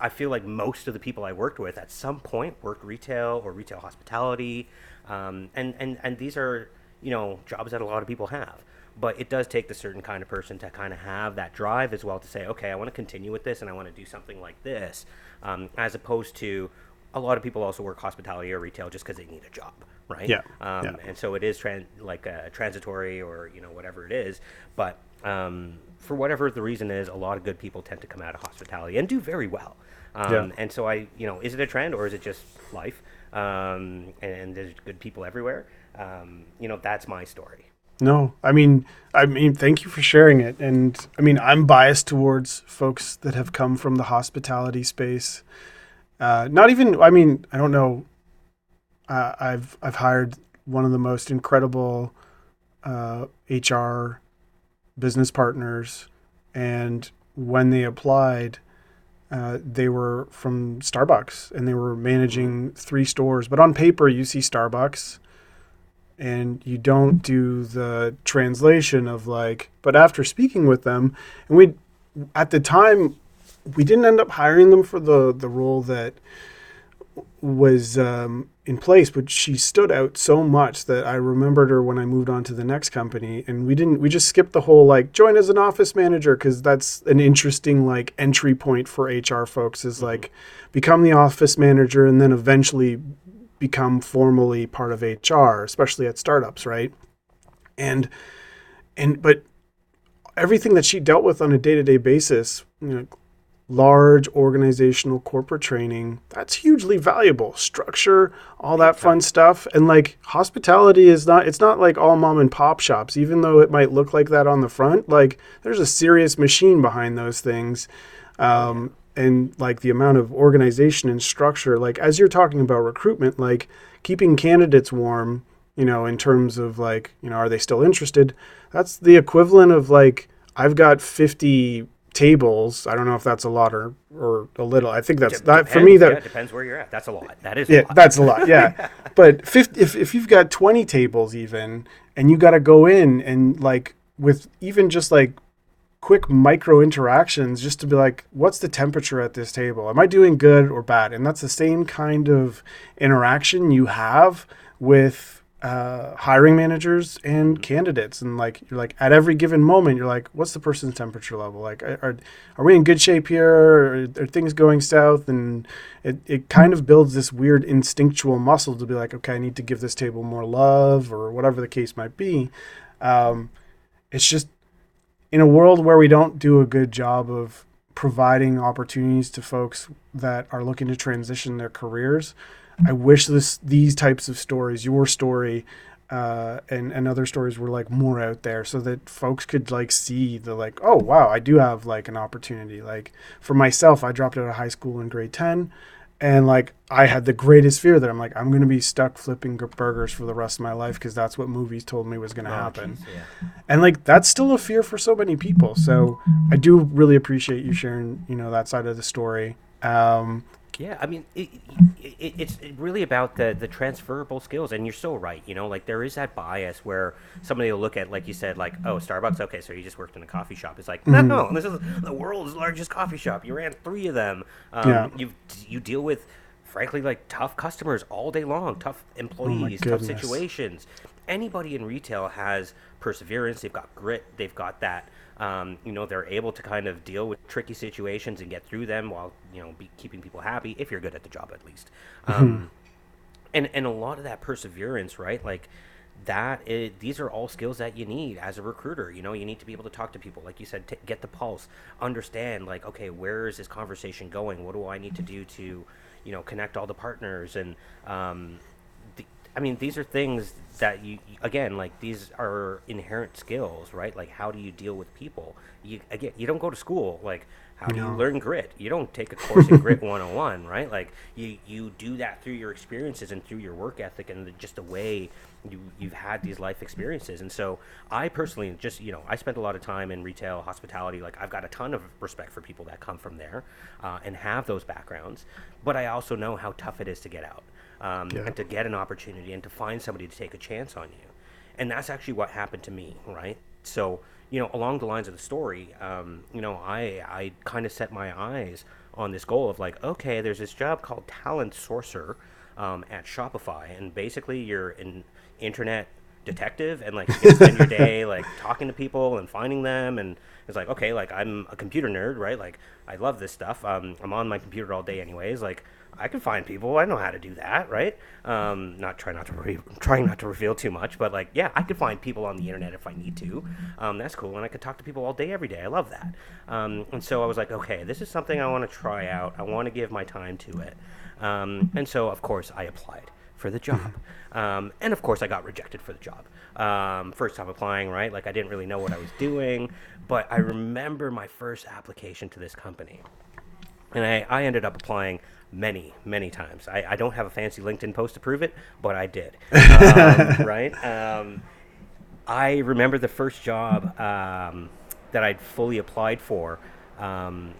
I feel like most of the people I worked with at some point worked retail or retail hospitality, um, and and and these are you know jobs that a lot of people have. But it does take the certain kind of person to kind of have that drive as well to say, okay, I want to continue with this and I want to do something like this, um, as opposed to a lot of people also work hospitality or retail just because they need a job, right? Yeah, Um, yeah. And so it is tran- like uh, transitory or you know whatever it is, but um, for whatever the reason is, a lot of good people tend to come out of hospitality and do very well. Um, Yeah. And so I, you know, is it a trend or is it just life? Um, and there's good people everywhere. Um, you know, that's my story. No, I mean, I mean, thank you for sharing it. And I mean, I'm biased towards folks that have come from the hospitality space. Uh, not even, I mean, I don't know. Uh, I've I've hired one of the most incredible uh, HR business partners, and when they applied, uh, they were from Starbucks and they were managing three stores. But on paper, you see Starbucks and you don't do the translation of like but after speaking with them and we at the time we didn't end up hiring them for the the role that was um, in place but she stood out so much that i remembered her when i moved on to the next company and we didn't we just skipped the whole like join as an office manager because that's an interesting like entry point for hr folks is like become the office manager and then eventually become formally part of HR, especially at startups, right? And and but everything that she dealt with on a day-to-day basis, you know, large organizational corporate training, that's hugely valuable. Structure, all that fun stuff. And like hospitality is not it's not like all mom and pop shops, even though it might look like that on the front. Like there's a serious machine behind those things. Um, and like the amount of organization and structure like as you're talking about recruitment like keeping candidates warm you know in terms of like you know are they still interested that's the equivalent of like i've got 50 tables i don't know if that's a lot or or a little i think that's that for me that yeah, depends where you're at. That's a lot. That is a yeah, lot. that's a lot. Yeah, but 50, if if you've got twenty tables even, and you got to go in and like with even just like quick micro interactions just to be like, what's the temperature at this table? Am I doing good or bad? And that's the same kind of interaction you have with uh, hiring managers and candidates. And like, you're like, at every given moment, you're like, what's the person's temperature level? Like, are, are we in good shape here? Are, are things going south? And it, it kind of builds this weird instinctual muscle to be like, okay, I need to give this table more love or whatever the case might be. Um, it's just in a world where we don't do a good job of providing opportunities to folks that are looking to transition their careers. I wish this these types of stories, your story, uh, and and other stories were like more out there, so that folks could like see the like, oh wow, I do have like an opportunity. Like for myself, I dropped out of high school in grade ten, and like I had the greatest fear that I'm like I'm gonna be stuck flipping burgers for the rest of my life because that's what movies told me was gonna Oh, happen. jeez, yeah. And like that's still a fear for so many people. So I do really appreciate you sharing, you know, that side of the story. Um, Yeah, I mean, it, it, it's really about the the transferable skills, and you're so right. You know, like there is that bias where somebody will look at, like you said, like, oh, Starbucks. Okay, so you just worked in a coffee shop. It's like, no, no, this is the world's largest coffee shop. You ran three of them. Um, Yeah. You you deal with, frankly, like tough customers all day long, tough employees, tough situations. Anybody in retail has perseverance. They've got grit. They've got that. Um, you know, they're able to kind of deal with tricky situations and get through them while you know be keeping people happy. If you're good at the job, at least. Um, and and a lot of that perseverance, right? Like that. Is, these are all skills that you need as a recruiter. You know, you need to be able to talk to people, like you said, t- get the pulse, understand, like, okay, where is this conversation going? What do I need to do to, you know, connect all the partners and um, I mean, these are things that you again like these are inherent skills, right? Like how do you deal with people? You again, you don't go to school like how do you learn grit? You don't take a course in grit 101, right? Like you you do that through your experiences and through your work ethic and the, just the way you you've had these life experiences. And so I personally just you know I spent a lot of time in retail hospitality. Like I've got a ton of respect for people that come from there uh, and have those backgrounds, but I also know how tough it is to get out um, Yeah. and to get an opportunity and to find somebody to take a chance on you. And that's actually what happened to me, right? So, you know, along the lines of the story, um, you know, I, I kind of set my eyes on this goal of like, okay, there's this job called Talent Sourcer um, at Shopify. And basically, you're an internet detective and like you can spend your day like talking to people and finding them and it's like okay like i'm a computer nerd right like i love this stuff um, i'm on my computer all day anyways like i can find people i know how to do that right um, not try not to re- trying not to reveal too much but like yeah i could find people on the internet if i need to um, that's cool and i could talk to people all day every day i love that um, and so i was like okay this is something i want to try out i want to give my time to it um, and so of course i applied for the job. Um, and of course, I got rejected for the job. Um, first time applying, right? Like, I didn't really know what I was doing. But I remember my first application to this company. And I, I ended up applying many, many times. I, I don't have a fancy LinkedIn post to prove it, but I did. Um, right? Um, I remember the first job um, that I'd fully applied for. Um,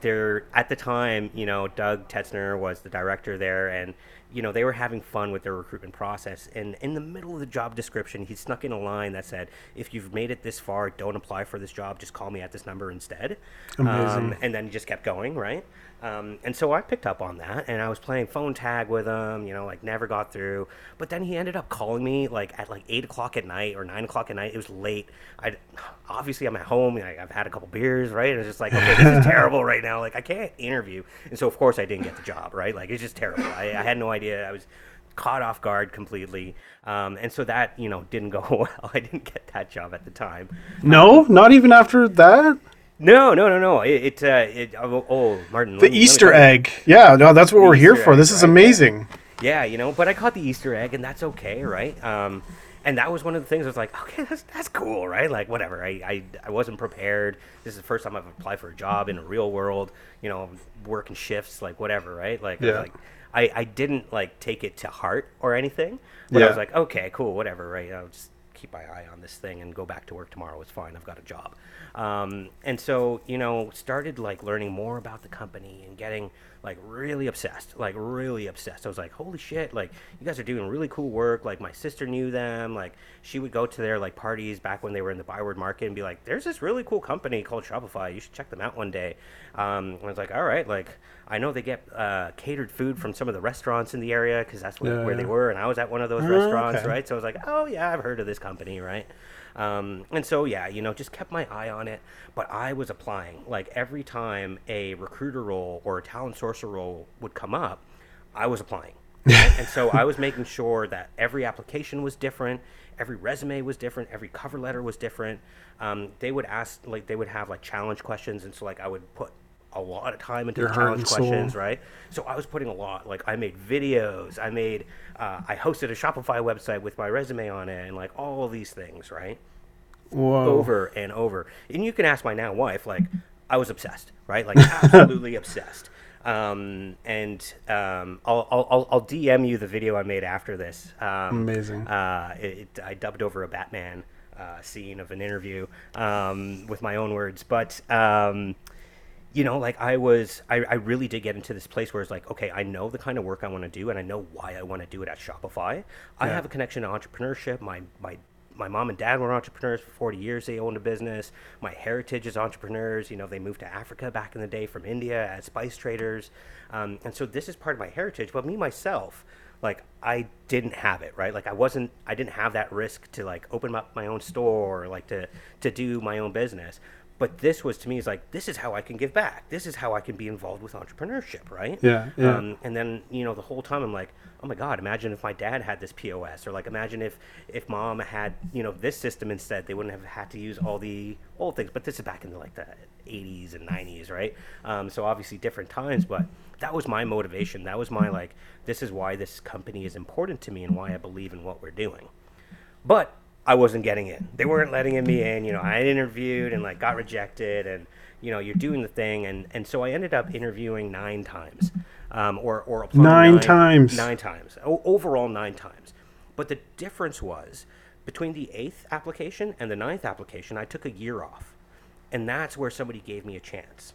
there at the time, you know, Doug Tetzner was the director there, and you know they were having fun with their recruitment process. And in the middle of the job description, he snuck in a line that said, "If you've made it this far, don't apply for this job. Just call me at this number instead." Amazing. Um, and then he just kept going, right? Um, and so I picked up on that, and I was playing phone tag with him. You know, like never got through. But then he ended up calling me like at like eight o'clock at night or nine o'clock at night. It was late. I obviously I'm at home. I've had a couple beers, right? And it's just like, okay, this is terrible right now. Like I can't interview, and so of course I didn't get the job, right? Like it's just terrible. I, I had no idea. I was caught off guard completely, um, and so that you know didn't go well. I didn't get that job at the time. no, not even after that. No, no, no, no. It, it, uh, it oh, oh, Martin. The Easter egg. Yeah, no, that's what The we're here Easter for. egg, This is right, yeah. amazing. Yeah, you know, but I caught the Easter egg, and that's okay, right? Um, and that was one of the things I was like, okay, that's that's cool, right? Like, whatever. I, I, I wasn't prepared. This is the first time I've applied for a job in a real world, you know, working shifts, like, whatever, right? Like, I Yeah. like, I, I didn't, like, take it to heart or anything, but I was like, okay, cool, whatever, right? I'll just keep my eye on this thing and go back to work tomorrow. It's fine. I've got a job. Um, and so, you know, started, like, learning more about the company and getting like really obsessed, like really obsessed. I was like, holy shit, like you guys are doing really cool work. Like my sister knew them. Like she would go to their like parties back when they were in the Byward Market and be like, there's this really cool company called Shopify. You should check them out one day. Um, I was like, all right, like I know they get uh, catered food from some of the restaurants in the area because that's where, Yeah, where they were, and I was at one of those Oh, restaurants, okay. right? So I was like, oh yeah, I've heard of this company, right? Um, and so yeah, you know, just kept my eye on it. But I was applying like every time a recruiter role or a talent sourcer role would come up, I was applying. right? and so I was making sure that every application was different, every resume was different, every cover letter was different. Um, they would ask like they would have like challenge questions, and so like I would put a lot of time into Your the challenge and soul. questions, right? So I was putting a lot. Like I made videos, I made, uh, I hosted a Shopify website with my resume on it, and like all these things, right? Whoa. over and over. And you can ask my now wife, like, I was obsessed, right? Like, absolutely obsessed. Um, and um, I'll, I'll, I'll- I'll DM you the video I made after this. Um, Amazing. Uh, it, it- I dubbed over a Batman uh, scene of an interview um, with my own words. But, um, you know, like I was, I, I really did get into this place where it's like, okay, I know the kind of work I want to do, and I know why I want to do it at Shopify. I Yeah. have a connection to entrepreneurship. My my my mom and dad were entrepreneurs for 40 years. They owned a business. My heritage is entrepreneurs. You know, they moved to Africa back in the day from India as spice traders, um, and so this is part of my heritage. But me myself, like I didn't have it right. Like I wasn't, I didn't have that risk to like open up my own store or like to to do my own business but this was to me is like this is how I can give back. This is how I can be involved with entrepreneurship, right? Yeah, yeah. Um, and then you know the whole time I'm like, oh my god, imagine if my dad had this POS, or like imagine if if mom had you know this system instead. They wouldn't have had to use all the old things. But this is back in the like the 80s and 90s, right? Um, so obviously different times, but that was my motivation. That was my like, this is why this company is important to me and why I believe in what we're doing but I wasn't getting in. They weren't letting me in. You know, I interviewed and like got rejected, and you know, you're doing the thing, and and so I ended up interviewing nine times, um, or or applying Nine times. nine times, o- overall nine times. But the difference was between the eighth application and the ninth application, I took a year off, and that's where somebody gave me a chance.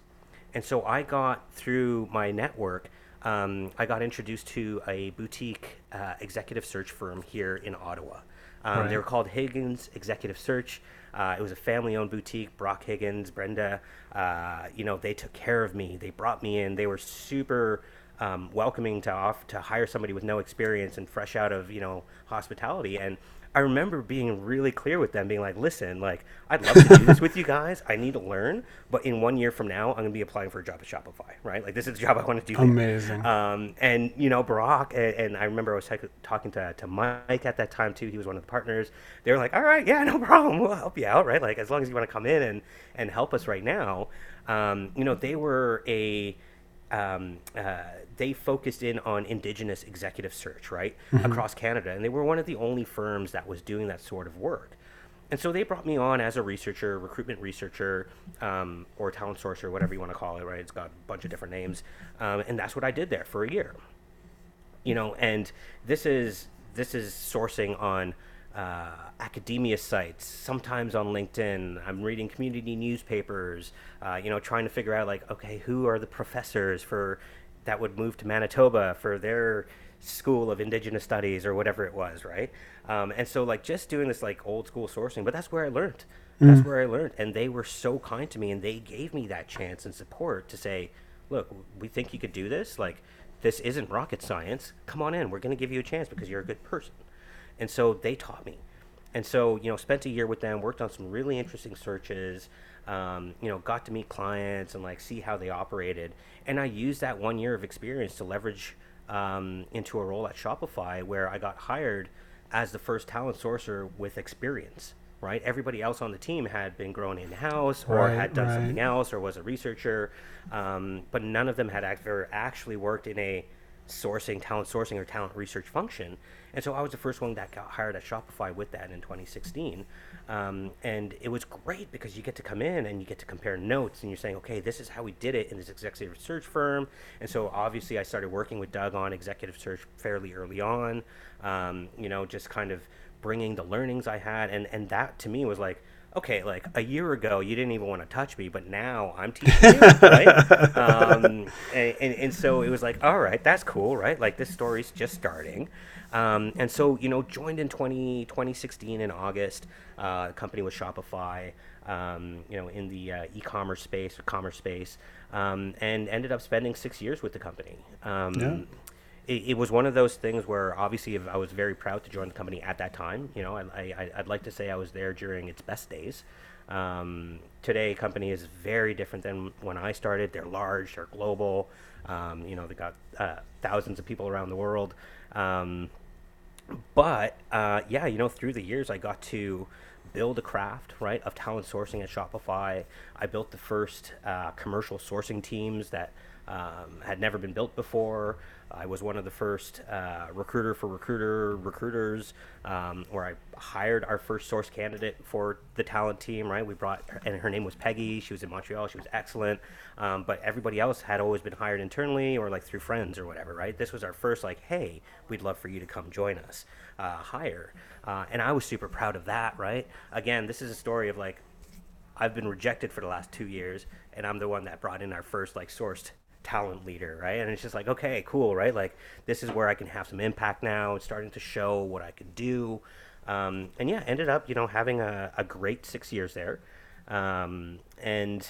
And so I got through my network. Um, I got introduced to a boutique uh, executive search firm here in Ottawa. Um, They were called Higgins Executive Search. Uh, it was a family-owned boutique. Brock Higgins, Brenda, uh, you know, they took care of me. They brought me in. They were super um, welcoming to off to hire somebody with no experience and fresh out of you know hospitality. And I remember being really clear with them, being like, "Listen, like I'd love to do this with you guys. I need to learn, but in one year from now, I'm going to be applying for a job at Shopify. Right? Like this is the job I want to do. Amazing. Um, and you know, Brock and, and I remember I was talk- talking to, to Mike at that time too. He was one of the partners. They were like, "All right, yeah, no problem. We'll help you out, right? Like as long as you want to come in and and help us right now." Um, you know, they were a um, uh, they focused in on indigenous executive search, right, across Canada, and they were one of the only firms that was doing that sort of work. And so they brought me on as a researcher, recruitment researcher, um, or talent sourcer, whatever you want to call it, right? It's got a bunch of different names, um, and that's what I did there for a year. You know, and this is this is sourcing on uh, academia sites, sometimes on LinkedIn. I'm reading community newspapers. Uh, you know, trying to figure out like, okay, who are the professors for that would move to Manitoba for their school of indigenous studies or whatever it was, right? Um, and so like just doing this like old school sourcing, but that's where I learned. That's where I learned, and they were so kind to me, and they gave me that chance and support to say, "Look, we think you could do this. Like, this isn't rocket science. Come on in. We're going to give you a chance because you're a good person." And so they taught me, and so you know, spent a year with them, worked on some really interesting searches. Um, you know, got to meet clients and like see how they operated, and I used that one year of experience to leverage um, into a role at Shopify where I got hired as the first talent sourcer with experience. Right, everybody else on the team had been grown in house or Right, had done right. something else or was a researcher, um, but none of them had ever actually worked in a sourcing, talent sourcing, or talent research function. And so I was the first one that got hired at Shopify with that in 2016. Um, and it was great because you get to come in and you get to compare notes and you're saying, okay, this is how we did it in this executive search firm. And so obviously I started working with Doug on executive search fairly early on, um, you know, just kind of bringing the learnings I had. And, and that to me was like, okay, like a year ago, you didn't even want to touch me, but now I'm teaching you, right? um, and, and, and so it was like, all right, that's cool, right? Like this story's just starting. Um, and so, you know, joined in 20, 2016 in August. Uh, company was Shopify, um, you know, in the uh, e-commerce space, commerce space, um, and ended up spending six years with the company. Um, Yeah. it, it was one of those things where obviously I was very proud to join the company at that time. You know, I, I, I'd like to say I was there during its best days. Um, today, company is very different than when I started. They're large, they're global. Um, you know, they got uh, thousands of people around the world. Um, but uh, yeah, you know, through the years, I got to build a craft right of talent sourcing at Shopify. I built the first uh, commercial sourcing teams that um, had never been built before. I was one of the first uh, recruiter for recruiter recruiters, um, where I hired our first source candidate for the talent team. Right, we brought, and her name was Peggy. She was in Montreal. She was excellent, um, but everybody else had always been hired internally or like through friends or whatever. Right, this was our first like, hey, we'd love for you to come join us, uh, hire, uh, and I was super proud of that. Right, again, this is a story of like I've been rejected for the last two years, and I'm the one that brought in our first like sourced talent leader, right? And it's just like, okay, cool, right? Like this is where I can have some impact now. It's starting to show what I can do, um, and yeah, ended up you know having a, a great six years there, um, and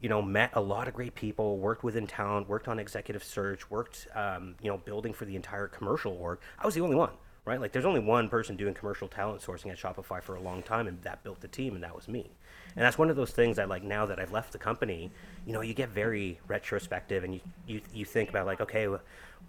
you know met a lot of great people. Worked within talent, worked on executive search, worked um, you know building for the entire commercial org. I was the only one right? Like there's only one person doing commercial talent sourcing at Shopify for a long time, and that built the team, and that was me. And that's one of those things that like now that I've left the company, you know, you get very retrospective, and you you you think about like, okay, wh-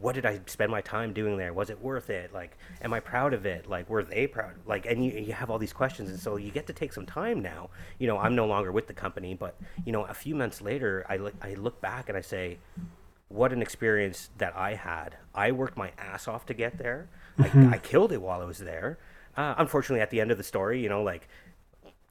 what did I spend my time doing there? Was it worth it? Like, am I proud of it? Like, were they proud? Like, and you you have all these questions, and so you get to take some time now. You know, I'm no longer with the company, but you know, a few months later, I look I look back and I say, what an experience that I had. I worked my ass off to get there. I, I killed it while I was there. Uh, unfortunately, at the end of the story, you know, like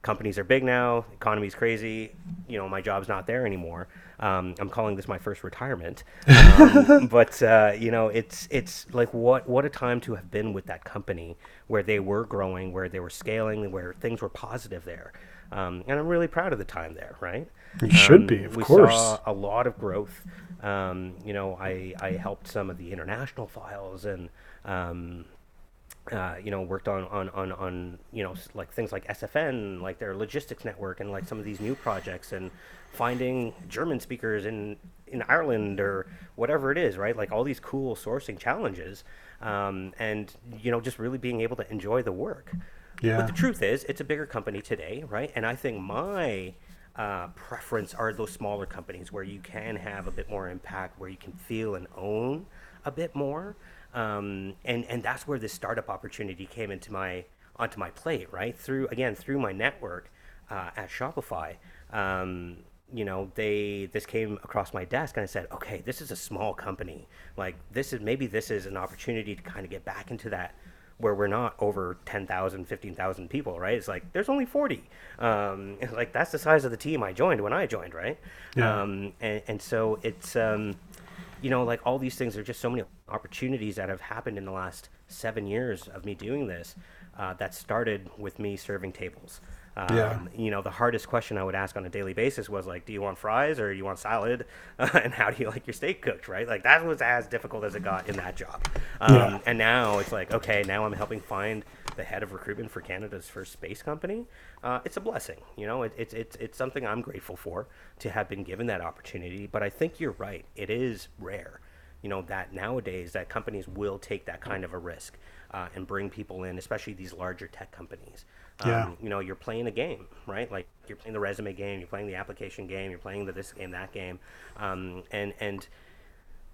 companies are big now, economy's crazy. You know, my job's not there anymore. Um, I'm calling this my first retirement. Um, but uh, you know, it's it's like what what a time to have been with that company where they were growing, where they were scaling, where things were positive there. Um, and I'm really proud of the time there. Right? You should Um, be, of we course. saw a lot of growth. Um, you know, I, I helped some of the international files and, um, uh, you know, worked on, on, on, on, you know, like things like SFN, like their logistics network and like some of these new projects and finding German speakers in, in Ireland or whatever it is, right? Like all these cool sourcing challenges. Um, and, you know, just really being able to enjoy the work. Yeah. But the truth is, it's a bigger company today, right? And I think my uh, preference are those smaller companies where you can have a bit more impact, where you can feel and own a bit more. Um, and and that's where this startup opportunity came into my onto my plate, right? Through again through my network uh, at Shopify. Um, you know, they this came across my desk, and I said, okay, this is a small company. Like this is maybe this is an opportunity to kind of get back into that where we're not over 10,000, 15,000 people, right? It's like there's only 40. Um, like that's the size of the team I joined when I joined, right? Yeah. Um, and, and so it's, um, you know, like all these things are just so many opportunities that have happened in the last seven years of me doing this uh, that started with me serving tables. Um, Yeah. You know, the hardest question I would ask on a daily basis was like, do you want fries or you want salad? and how do you like your steak cooked, right? Like that was as difficult as it got in that job. Um, Yeah. And now it's like, okay, now I'm helping find the head of recruitment for Canada's first space company. Uh, it's a blessing, you know. It, it's it's it's something I'm grateful for to have been given that opportunity. But I think you're right; it is rare, you know, that nowadays that companies will take that kind of a risk uh, and bring people in, especially these larger tech companies. Yeah. Um, you know, you're playing a game, right? Like you're playing the resume game, you're playing the application game, you're playing the this game, that game, um, and and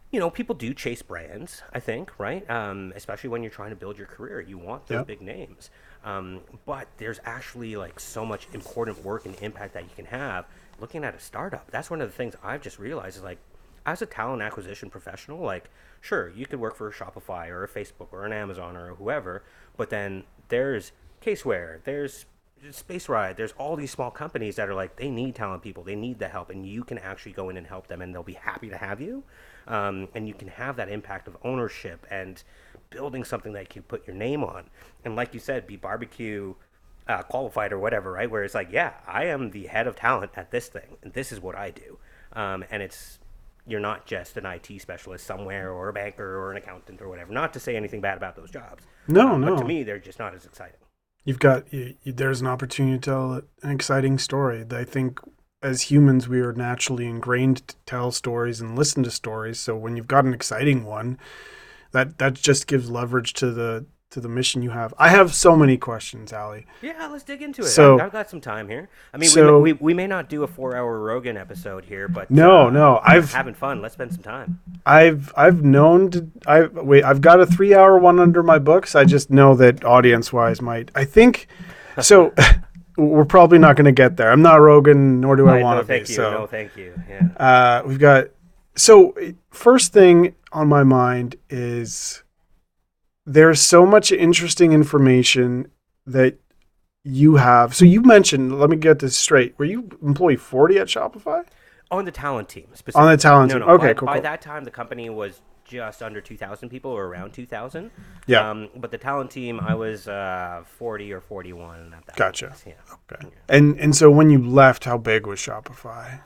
you know, people do chase brands, I think, right? Um, especially when you're trying to build your career. You want those Yep. big names. Um, but there's actually like so much important work and impact that you can have looking at a startup. That's one of the things I've just realized is like, as a talent acquisition professional, like, sure, you could work for a Shopify or a Facebook or an Amazon or whoever, but then there's Caseware, there's SpaceRyde, there's all these small companies that are like, they need talent people, they need the help, and you can actually go in and help them, and they'll be happy to have you. Um, and you can have that impact of ownership and building something that you can put your name on. And like you said, Be Barbecue uh, qualified or whatever, right? Where it's like, yeah, I am the head of talent at this thing, and this is what I do. Um, and it's you're not just an IT specialist somewhere or a banker or an accountant or whatever. Not to say anything bad about those jobs. No, Um, no. But to me, they're just not as exciting. You've got you, you, there's an opportunity to tell an exciting story. I think as humans we are naturally ingrained to tell stories and listen to stories. So when you've got an exciting one, that that just gives leverage to the to the mission you have. I have so many questions, Aly. Yeah, let's dig into it. So- I've, I've got some time here. I mean, So- we, we, we may not do a four-hour Rogan episode here, but No, uh, no, I'm I've- having fun. Let's spend some time. I've I've known to I wait I've got a three hour one under my books. I just know that audience wise might I think so. we're probably not going to get there. I'm not Rogan, nor do I Right, want no, to be. thank you. So No, thank you. Yeah. Uh, we've got so first thing on my mind is there's so much interesting information that you have. So you mentioned, let me get this straight. Were you employee 40 at Shopify? On the talent team, specifically. On the talent no, team. No, Okay, by, cool, By cool. that time, the company was just under 2,000 people, or around 2,000. Yeah. Um, but the talent team, I was uh, 40 or 41 at that. Gotcha. Yeah. Okay. And and so when you left, how big was Shopify?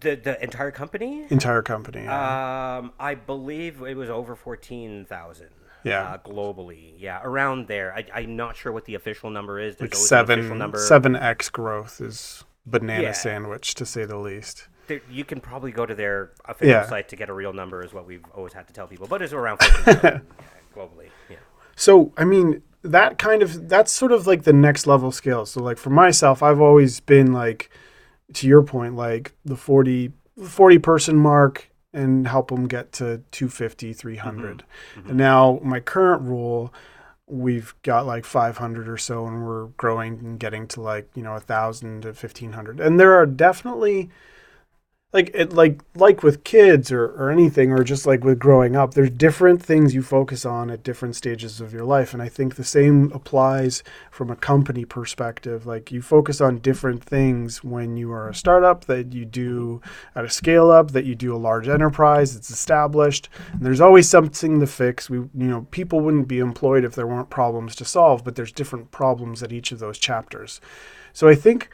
The the entire company. Entire company. yeah. Um, I believe it was over 14,000. Yeah. Uh, globally, yeah, around there. I, I'm not sure what the official number is. There's like seven number. seven x growth is banana Yeah. sandwich to say the least. There, you can probably go to their official Yeah. site to get a real number, is what we've always had to tell people. But it's around 14,000 globally. Yeah. So, I mean, that kind of that's sort of like the next level scale. So, like for myself, I've always been like, to your point, like the 40, 40 person mark and help them get to 250, 300. Mm-hmm. Mm-hmm. And now my current rule, we've got like 500 or so, and we're growing and getting to like you know a thousand to 1500. And there are definitely like it like like with kids or, or anything or just like with growing up there's different things you focus on at different stages of your life and i think the same applies from a company perspective. Like you focus on different things when you are a startup that you do at a scale up that you do a large enterprise that's established and there's always something to fix. We you know people wouldn't be employed if there weren't problems to solve but there's different problems at each of those chapters. So i think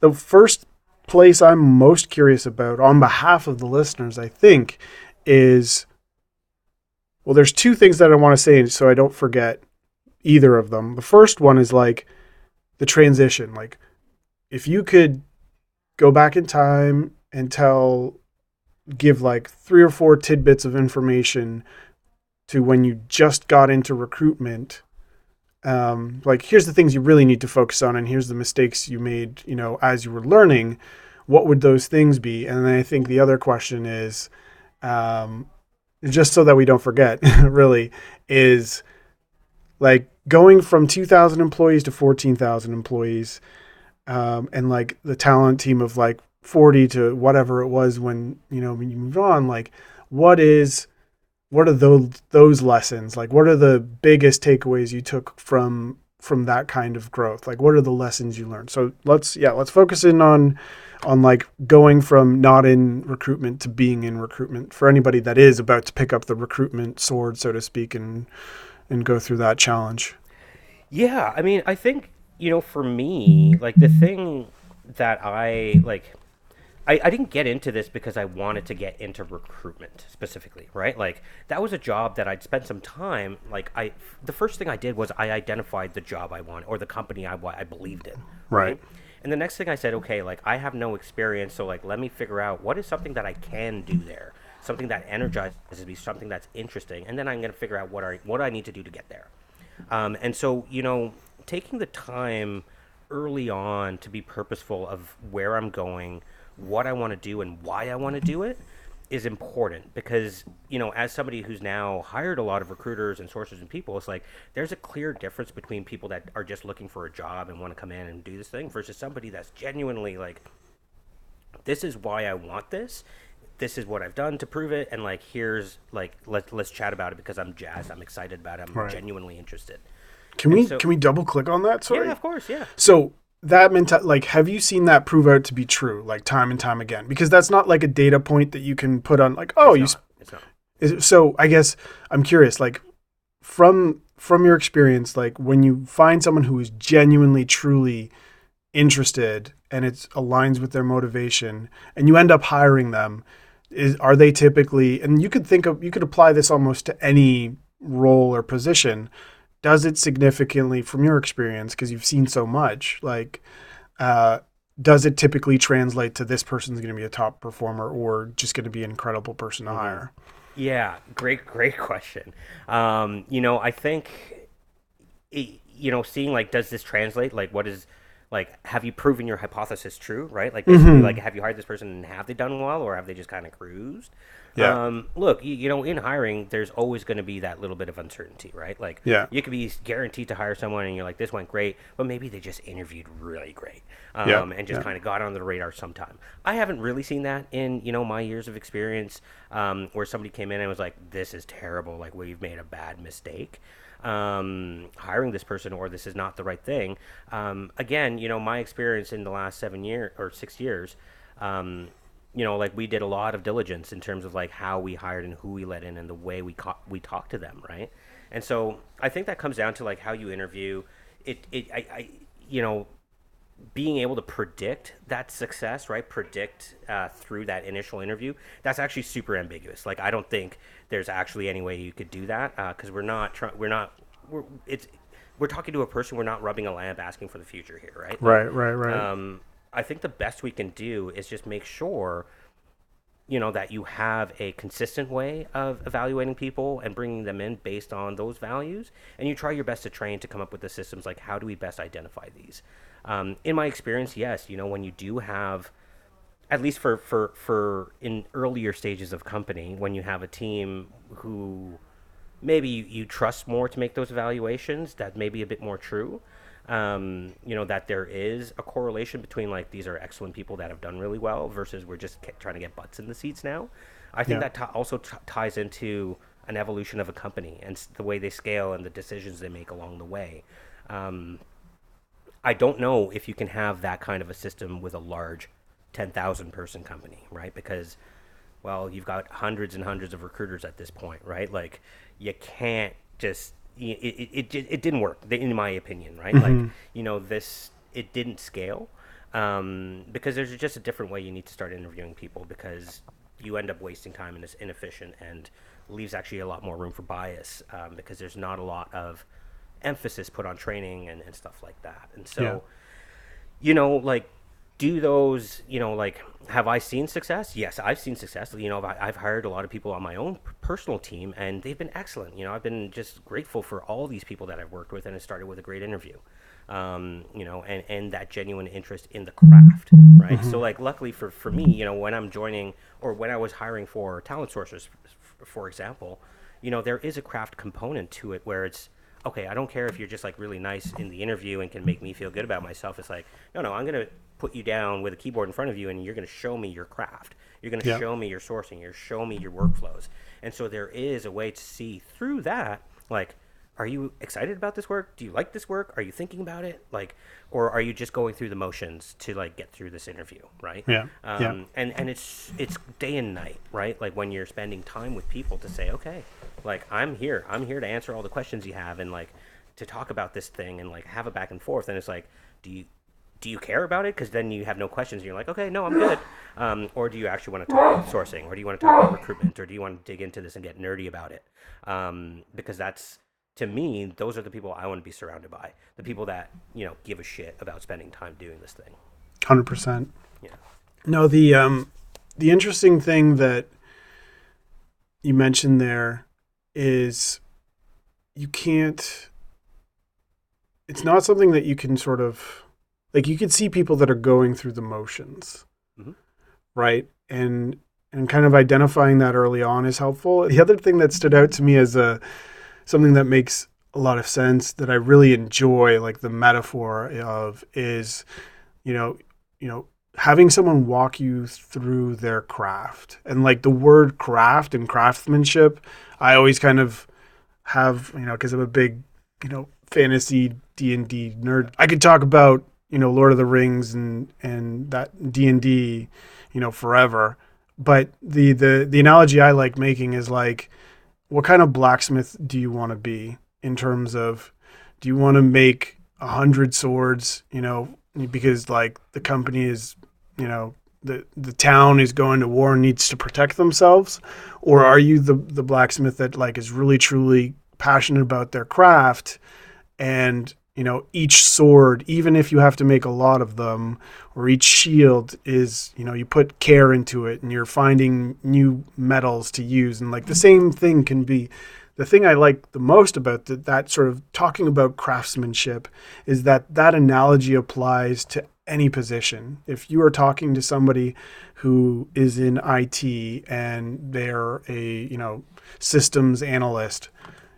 the first place I'm most curious about on behalf of the listeners, I think, is well, there's two things that I want to say so I don't forget either of them. The first one is like the transition. Like, if you could go back in time and tell, give like three or four tidbits of information to when you just got into recruitment um, like here's the things you really need to focus on and here's the mistakes you made you know as you were learning. What would those things be? And then i think the other question is um, just so that we don't forget really is like going from 2000 employees to 14000 employees um, and like the talent team of like 40 to whatever it was when you know when you move on like what is what are those those lessons? Like what are the biggest takeaways you took from from that kind of growth? Like what are the lessons you learned? So let's yeah let's focus in on on like going from not in recruitment to being in recruitment. For anybody that is about to pick up the recruitment sword so to speak and and go through that challenge. Yeah, I mean, I think you know, for me, like the thing that I like, I, I didn't get into this because I wanted to get into recruitment specifically, right? Like that was a job that I'd spent some time. Like I, the first thing I did was I identified the job I wanted or the company I I believed in, Right. And the next thing I said, okay, like I have no experience, so like let me figure out what is something that I can do there, something that energizes me, something that's interesting, and then I'm gonna figure out what are what I need to do to get there. Um, and so, you know, taking the time early on to be purposeful of where I'm going, what I want to do, and why I want to do it is important because, you know, as somebody who's now hired a lot of recruiters and sourcers and people, it's like there's a clear difference between people that are just looking for a job and want to come in and do this thing versus somebody that's genuinely like, this is why I want this. This is what I've done to prove it, and like here's like let's let's chat about it because I'm jazzed, I'm excited about it, I'm Right. genuinely interested. can we so- can we double click on that sorry Yeah, of course, yeah. So that menta- like have you seen that prove out to be true like time and time again because that's not like a data point that you can put on like oh you It's. It's not. is so i guess i'm curious like from from your experience, like when you find someone who is genuinely, truly interested and it aligns with their motivation, and you end up hiring them, is are they typically? And you could think of you could apply this almost to any role or position. Does it significantly, from your experience, because you've seen so much, like, uh, does it typically translate to this person's going to be a top performer or just going to be an incredible person to hire? Yeah, great, great question. Um, you know, I think, you know, seeing like, does this translate? Like, what is, like, have you proven your hypothesis true? Right? Like, basically, like, have you hired this person and have they done well, or have they just kind of cruised? Yeah. Um, look, you, you know, in hiring, there's always going to be that little bit of uncertainty, right? Like, Yeah. you could be guaranteed to hire someone, and you're like, this went great, but maybe they just interviewed really great, um, Yeah, and just yeah. kind of got on the radar sometime. I haven't really seen that in you know my years of experience, um, where somebody came in and was like, "This is terrible. Like we've made a bad mistake." Um, hiring this person or this is not the right thing. Um, again, you know, my experience in the last seven year or six years, um, you know, like we did a lot of diligence in terms of like how we hired and who we let in and the way we ca- we talked to them, right? And so I think that comes down to like how you interview. It, it, I, I you know, being able to predict that success, right? Predict uh, through that initial interview. That's actually super ambiguous. Like I don't think there's actually any way you could do that because we're not trying. We're not. We're it's. We're talking to a person. We're not rubbing a lamp, asking for the future here, right? Right, right, right. Um, I think the best we can do is just make sure, you know, that you have a consistent way of evaluating people and bringing them in based on those values, and you try your best to train to come up with the systems like how do we best identify these. Um, in my experience, yes, you know, when you do have at least for for for in earlier stages of company when you have a team who maybe you, you trust more to make those evaluations that may be a bit more true. Um, you know that there is a correlation between like these are excellent people that have done really well versus we're just trying to get butts in the seats now. I think Yeah. that t- also t- ties into an evolution of a company and s- the way they scale and the decisions they make along the way. Um, I don't know if you can have that kind of a system with a large 10,000 person company, right? Because, well, you've got hundreds and hundreds of recruiters at this point, right? Like, you can't just, it, it, it, it didn't work, in my opinion, right? Like, you know, this, it didn't scale um, because there's just a different way you need to start interviewing people because you end up wasting time and it's inefficient and leaves actually a lot more room for bias um, because there's not a lot of emphasis put on training and, and stuff like that. And so, Yeah. you know, like, do those, you know, like, have I seen success? Yes, I've seen success. You know, I've, I've hired a lot of people on my own personal team, and they've been excellent. You know, I've been just grateful for all these people that I've worked with, and it started with a great interview. Um, you know, and, and that genuine interest in the craft, right? So, like, luckily for, for me, you know, when I'm joining or when I was hiring for talent sourcers, for example, you know, there is a craft component to it where it's, okay, I don't care if you're just like really nice in the interview and can make me feel good about myself. It's like, no, no, I'm going to put you down with a keyboard in front of you and you're going to show me your craft. You're going to Yeah. show me your sourcing. You're show me your workflows. And so there is a way to see through that, like, are you excited about this work? Do you like this work? Are you thinking about it? Like, or are you just going through the motions to like get through this interview, right? Yeah, Um, yeah. And and it's it's day and night, right? Like when you're spending time with people to say, okay, like I'm here, I'm here to answer all the questions you have, and like to talk about this thing and like have a back and forth. And it's like, do you do you care about it? Because then you have no questions. And you're like, okay, no, I'm good. Um, or do you actually want to talk about sourcing, or do you want to talk about recruitment, or do you want to dig into this and get nerdy about it? Um, because that's to me, those are the people I want to be surrounded by. The people that you know give a shit about spending time doing this thing. Hundred percent. Yeah. No, the um, the interesting thing that you mentioned there is you can't. It's not something that you can sort of like. You can see people that are going through the motions, Mhm. right? And and kind of identifying that early on is helpful. The other thing that stood out to me as a something that makes a lot of sense that I really enjoy, like the metaphor of, is you know, you know, having someone walk you through their craft and like the word craft and craftsmanship, I always kind of have, you know, because I'm a big, you know, fantasy D and D nerd. I could talk about, you know, Lord of the Rings and and that D and D, you know, forever. But the the the analogy I like making is like what kind of blacksmith do you want to be in terms of do you want to make a hundred swords, you know, because like the company is, you know, the the town is going to war and needs to protect themselves, or are you the the blacksmith that like is really truly passionate about their craft and you know each sword even if you have to make a lot of them or each shield is you know you put care into it and you're finding new metals to use and like the same thing can be the thing I like the most about the, that sort of talking about craftsmanship is that that analogy applies to any position. If you are talking to somebody who is in IT and they're a, you know, systems analyst,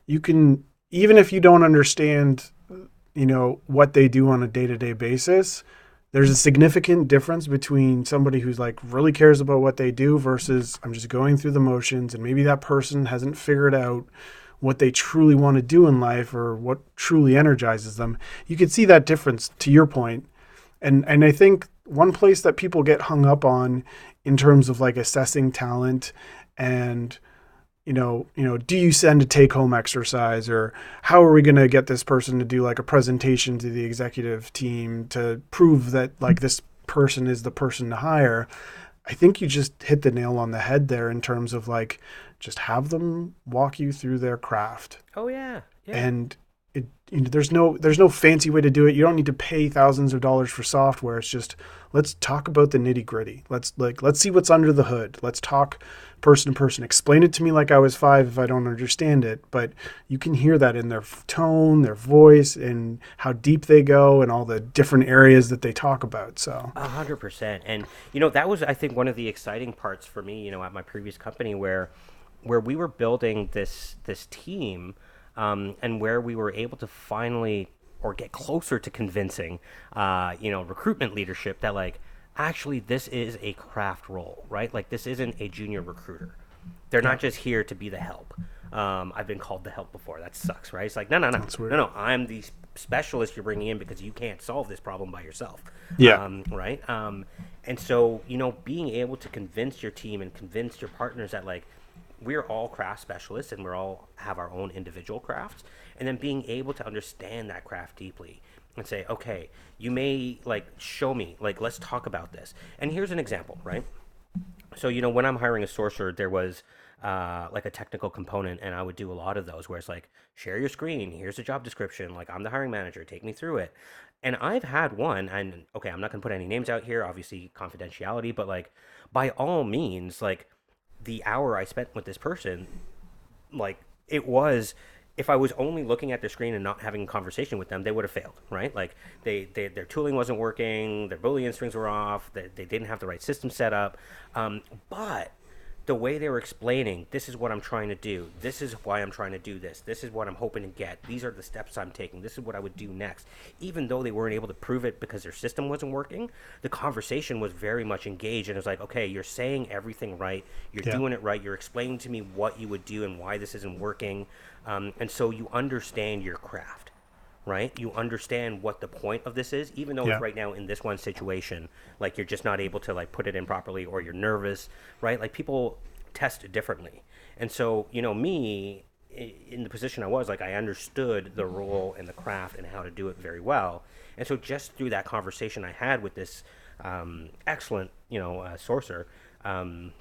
you can even if you don't understand, you know, what they do on a day-to-day basis, there's a significant difference between somebody who's like really cares about what they do versus I'm just going through the motions and maybe that person hasn't figured out what they truly want to do in life or what truly energizes them. You can see that difference to your point. And and I think one place that people get hung up on in terms of like assessing talent and you know, you know, do you send a take home exercise or how are we going to get this person to do like a presentation to the executive team to prove that like this person is the person to hire? I think you just hit the nail on the head there in terms of like just have them walk you through their craft. Oh yeah. Yeah. And it, you know, there's no there's no fancy way to do it. You don't need to pay thousands of dollars for software. It's just let's talk about the nitty gritty. Let's like let's see what's under the hood. Let's talk person to person. Explain it to me like I was five if I don't understand it. But you can hear that in their tone, their voice, and how deep they go, and all the different areas that they talk about. So A hundred percent. And you know, that was I think one of the exciting parts for me, you know, at my previous company where where we were building this this team um, and where we were able to finally or get closer to convincing uh, you know, recruitment leadership that like actually this is a craft role, right? Like this isn't a junior recruiter. They're not just here to be the help. Um, I've been called the help before. That sucks, right? It's like no, no, no, no, no. I'm the specialist you're bringing in because you can't solve this problem by yourself. Yeah. Um, right. Um, and so you know, being able to convince your team and convince your partners that like we're all craft specialists and we're all have our own individual crafts, and then being able to understand that craft deeply and say, okay, you may like show me, like let's talk about this. And here's an example, right? so you know when i'm hiring a sourcer there was uh, like a technical component and i would do a lot of those where it's like share your screen here's a job description like i'm the hiring manager take me through it and i've had one and okay i'm not to put any names out here obviously confidentiality but like by all means like the hour i spent with this person like it was if I was only looking at their screen and not having a conversation with them, they would have failed, right? Like they, they their tooling wasn't working, their boolean strings were off, they, they didn't have the right system set up. Um, but the way they were explaining, this is what I'm trying to do. This is why I'm trying to do this. This is what I'm hoping to get. These are the steps I'm taking. This is what I would do next. Even though they weren't able to prove it because their system wasn't working, the conversation was very much engaged. And it was like, okay, you're saying everything right. You're Yeah. doing it right. You're explaining to me what you would do and why this isn't working. Um, and so you understand your craft right? You understand what the point of this is, even though Yeah. it's right now in this one situation, like you're just not able to like put it in properly or you're nervous, right? Like people test differently. And so, you know, me in the position I was, like I understood the role and the craft and how to do it very well. And so just through that conversation I had with this um, excellent, you know, uh, sourcer, um,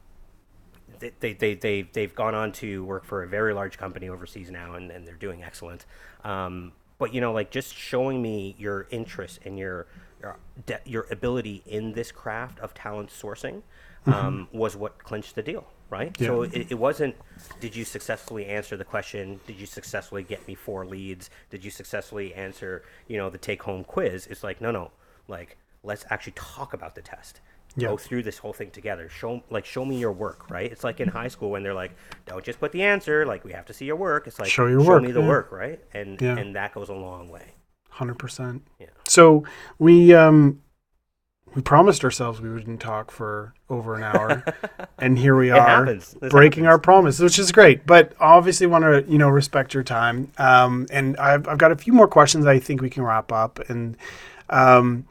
they, they, they, they, they've gone on to work for a very large company overseas now and, and they're doing excellent. Um, but, you know, like just showing me your interest and your, your, de- your ability in this craft of talent sourcing um, was what clinched the deal, right? So it, it wasn't, did you successfully answer the question? Did you successfully get me four leads? Did you successfully answer, you know, the take home quiz? It's like, no, no, like, let's actually talk about the test Yeah. go through this whole thing together. Show like show me your work, right? It's like in high school when they're like, don't just put the answer. Like we have to see your work. It's like Show your work, me the yeah. work, right? And Yeah. and that goes a long way. hundred percent. Yeah. So we um we promised ourselves we wouldn't talk for over an hour, and here we are happens. Breaking our promise, which is great. But obviously, want to you know respect your time. Um, and I've I've got a few more questions I think we can wrap up, and um,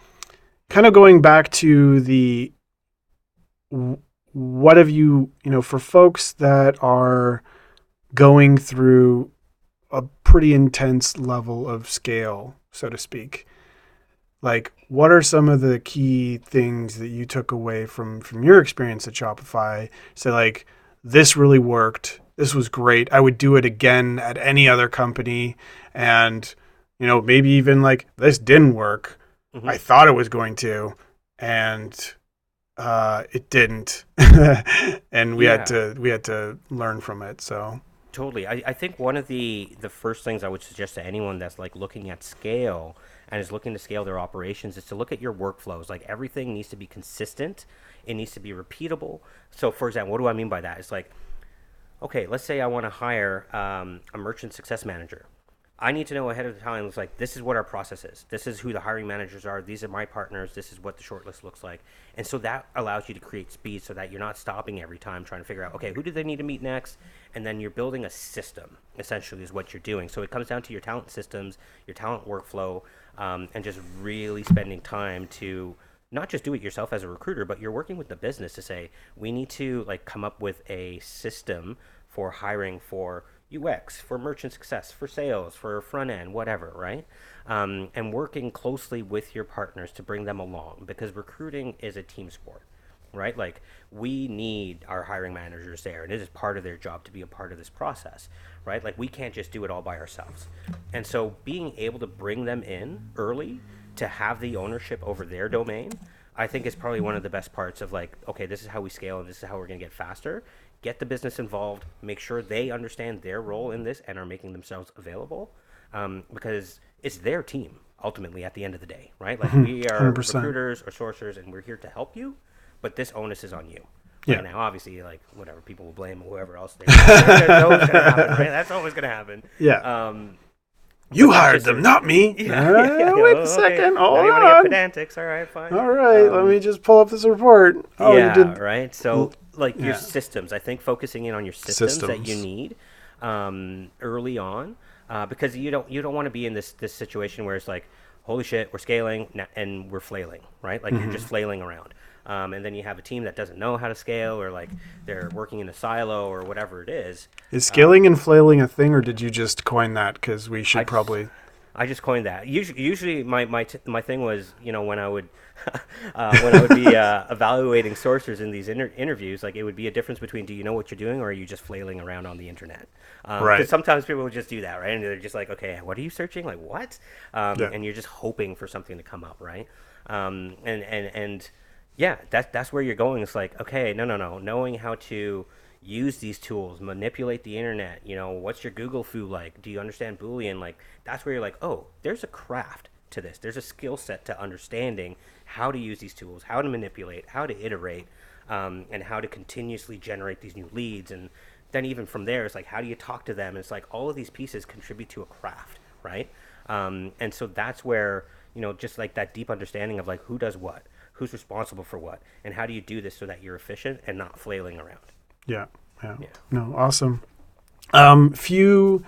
kind of going back to the what have you you know for folks that are going through a pretty intense level of scale, so to speak. Like, what are some of the key things that you took away from from your experience at Shopify? Say, like, this really worked. This was great. I would do it again at any other company, and you know, maybe even like this didn't work. Mhm. I thought it was going to, and uh, it didn't, and we Yeah. had to we had to learn from it. So Totally. I, I think one of the the first things I would suggest to anyone that's like looking at scale and is looking to scale their operations is to look at your workflows. Like everything needs to be consistent. It needs to be repeatable. So, for example, what do I mean by that? It's like, okay, let's say I want to hire um, a merchant success manager. I need to know ahead of time. It's like this is what our process is. This is who the hiring managers are. These are my partners. This is what the shortlist looks like. And so that allows you to create speed, so that you're not stopping every time trying to figure out, okay, who do they need to meet next? And then you're building a system. Essentially, is what you're doing. So it comes down to your talent systems, your talent workflow, um, and just really spending time to not just do it yourself as a recruiter, but you're working with the business to say we need to like come up with a system for hiring for UX, for merchant success, for sales, for front end, whatever, right? Um, and working closely with your partners to bring them along because recruiting is a team sport, right? Like we need our hiring managers there, and it is part of their job to be a part of this process, right? Like we can't just do it all by ourselves. And so being able to bring them in early to have the ownership over their domain, I think is probably one of the best parts of like, okay, this is how we scale and this is how we're going to get faster. Get the business involved, make sure they understand their role in this and are making themselves available um, because it's their team ultimately at the end of the day, right? Like we are 100%. recruiters or sourcers and we're here to help you, but this onus is on you. Yeah. And now, obviously, like whatever people will blame whoever else. They, that's always gonna happen, right? That's always gonna happen. yeah, Um, you that's hired just them, a- not me. yeah, yeah, yeah, wait a okay. second. Now Hold you wanna get pedantics, all right, fine. All right, let Um, me just pull up this report. Oh, yeah, you did. right. So like your yeah. systems, I think focusing in on your systems, that you Systems. need um, early on, uh, because you don't you don't want to be in this this situation where it's like, holy shit, we're scaling na- and we're flailing, right? Like Mm-hmm. you're just flailing around. Um, and then you have a team that doesn't know how to scale, or like they're working in a silo, or whatever it is. Is scaling and flailing a thing, or did you just coin that? Because we should I- probably. I just coined that. Usually, usually my my t- my thing was, you know, when I would uh, when I would be uh, evaluating sourcers in these inter- interviews, like it would be a difference between do you know what you're doing or are you just flailing around on the internet? Um, Right. Because sometimes people would just do that, right? And they're just like, okay, what are you searching? Like what? Um, Yeah. And you're just hoping for something to come up, right? Um, and and and yeah, that's that's where you're going. It's like, okay, no, no, no, knowing how to use these tools, manipulate the internet. You know, what's your Google fu like? Do you understand Boolean? Like, that's where you're like, oh, there's a craft to this. There's a skill set to understanding how to use these tools, how to manipulate, how to iterate, um, and how to continuously generate these new leads. And then even from there, it's like, how do you talk to them? And it's like all of these pieces contribute to a craft, right? Um, and so that's where you know, just like that deep understanding of like who does what, who's responsible for what, and how do you do this so that you're efficient and not flailing around. Yeah, yeah. Yeah. No, awesome. Um, few.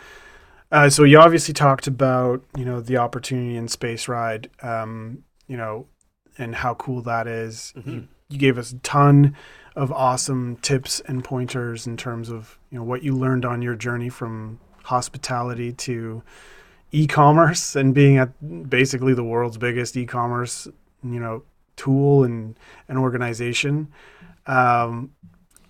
Uh, so you obviously talked about you know the opportunity in SpaceRyde, um, you know, and how cool that is. You, you gave us a ton of awesome tips and pointers in terms of you know what you learned on your journey from hospitality to e-commerce and being at basically the world's biggest e-commerce you know tool and an organization. Um,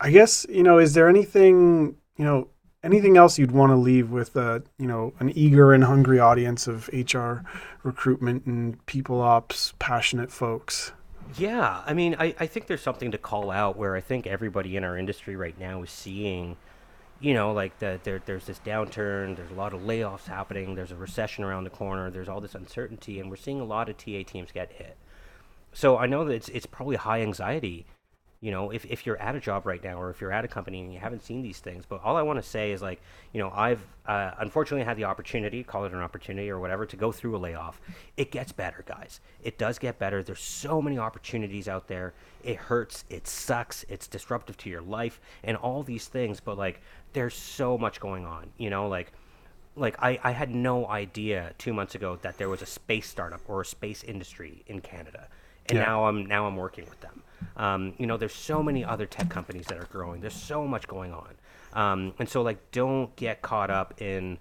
I guess you know, is there anything you know, anything else you'd want to leave with a you know an eager and hungry audience of HR recruitment and people ops passionate folks? Yeah, I mean, I, I think there's something to call out where I think everybody in our industry right now is seeing, you know, like the, there, there's this downturn, there's a lot of layoffs happening, there's a recession around the corner, there's all this uncertainty, and we're seeing a lot of TA teams get hit. So I know that it's, it's probably high anxiety, you know, if, if you're at a job right now or if you're at a company and you haven't seen these things. But all I want to say is like, you know, I've uh, unfortunately had the opportunity, call it an opportunity or whatever, to go through a layoff. It gets better, guys. It does get better. There's so many opportunities out there. It hurts. It sucks. It's disruptive to your life and all these things. But like, there's so much going on, you know, like like I, I had no idea two months ago that there was a space startup or a space industry in Canada, and Yeah. now I'm now I'm working with them. Um, you know, there's so many other tech companies that are growing. There's so much going on, um, and so like, don't get caught up in.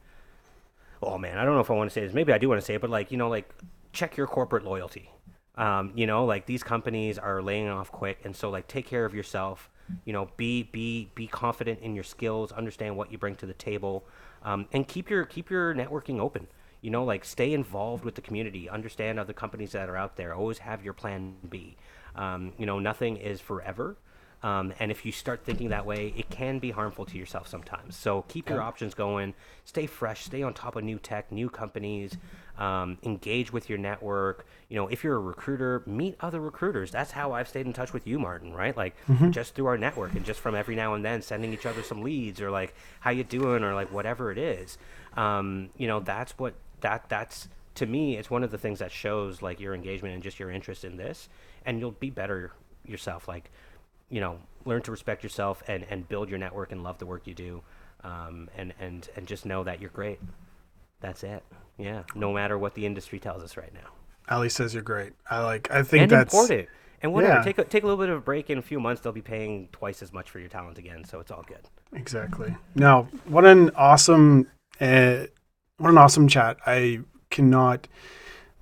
Oh man, I don't know if I want to say this. Maybe I do want to say it, but like, you know, like, check your corporate loyalty. Um, you know, like these companies are laying off quick, and so like, take care of yourself. You know, be be be confident in your skills. Understand what you bring to the table, um, and keep your keep your networking open you know like stay involved with the community understand other companies that are out there always have your plan b. Um, you know nothing is forever. Um, and if you start thinking that way it can be harmful to yourself sometimes. So keep your options going. Stay fresh. Stay on top of new tech new companies. Um, engage with your network. You know if you're a recruiter meet other recruiters. That's how i've stayed in touch with you martin right? Like just through our network and just from every now and then sending each other some leads or like how you doing or like whatever it is. Um, you know that's what that that's to me it's one of the things that shows like your engagement and just your interest in this. And you'll be better yourself like you know learn to respect yourself and and build your network and love the work you do um, and and and just know that you're great. That's it. Yeah. No matter what the industry tells us right now. Aly says you're great. I like. I think and that's important and whatever. Yeah. take a, take a little bit of a break. In a few months they'll be paying twice as much for your talent again. So it's all good. Exactly. Now, what an awesome, uh, what an awesome chat. I cannot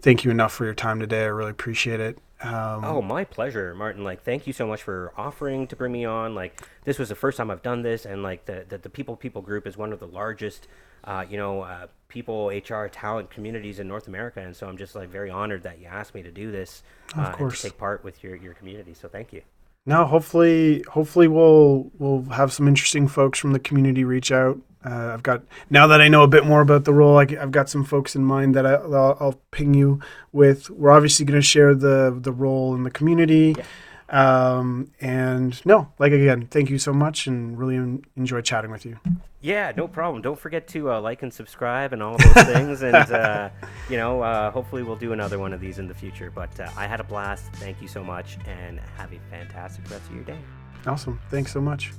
thank you enough for your time today. I really appreciate it. Um, Oh, my pleasure, Martin. Like, thank you so much for offering to bring me on. Like, this was the first time I've done this, and like the the, the People People Group is one of the largest, uh, you know, uh, people HR talent communities in North America, and so I'm just like very honored that you asked me to do this uh, and course. to take part with your your community. So thank you. No, hopefully, hopefully we'll we'll have some interesting folks from the community reach out. Uh, I've got now that I know a bit more about the role, I, have got some folks in mind that I, I'll, I'll ping you with. We're obviously going to share the the role in the community, um, and no, like again, thank you so much, and really en- enjoy chatting with you. Yeah, no problem. Don't forget to uh, like and subscribe and all those things. And, uh, you know, uh, hopefully we'll do another one of these in the future. But uh, I had a blast. Thank you so much. And have a fantastic rest of your day. Awesome, thanks so much.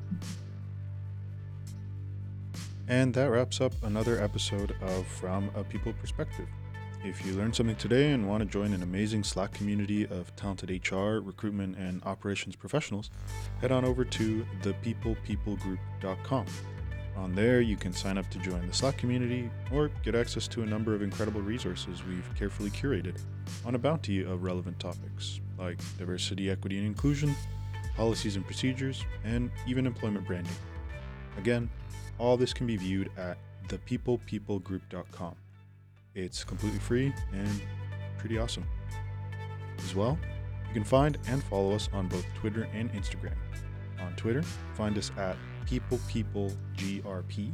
And that wraps up another episode of From a People Perspective. If you learned something today and want to join an amazing Slack community of talented HR, recruitment, and operations professionals, head on over to thepeoplepeoplegroup.com. On there, you can sign up to join the Slack community or get access to a number of incredible resources we've carefully curated on a bounty of relevant topics like diversity, equity, and inclusion, policies and procedures, and even employment branding. Again, all this can be viewed at thepeoplepeoplegroup.com. It's completely free and pretty awesome. As well, you can find and follow us on both Twitter and Instagram. On Twitter, find us at PeoplePeopleGRP,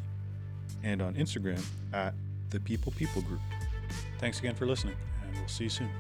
and on Instagram at the People People Group. Thanks again for listening, and we'll see you soon.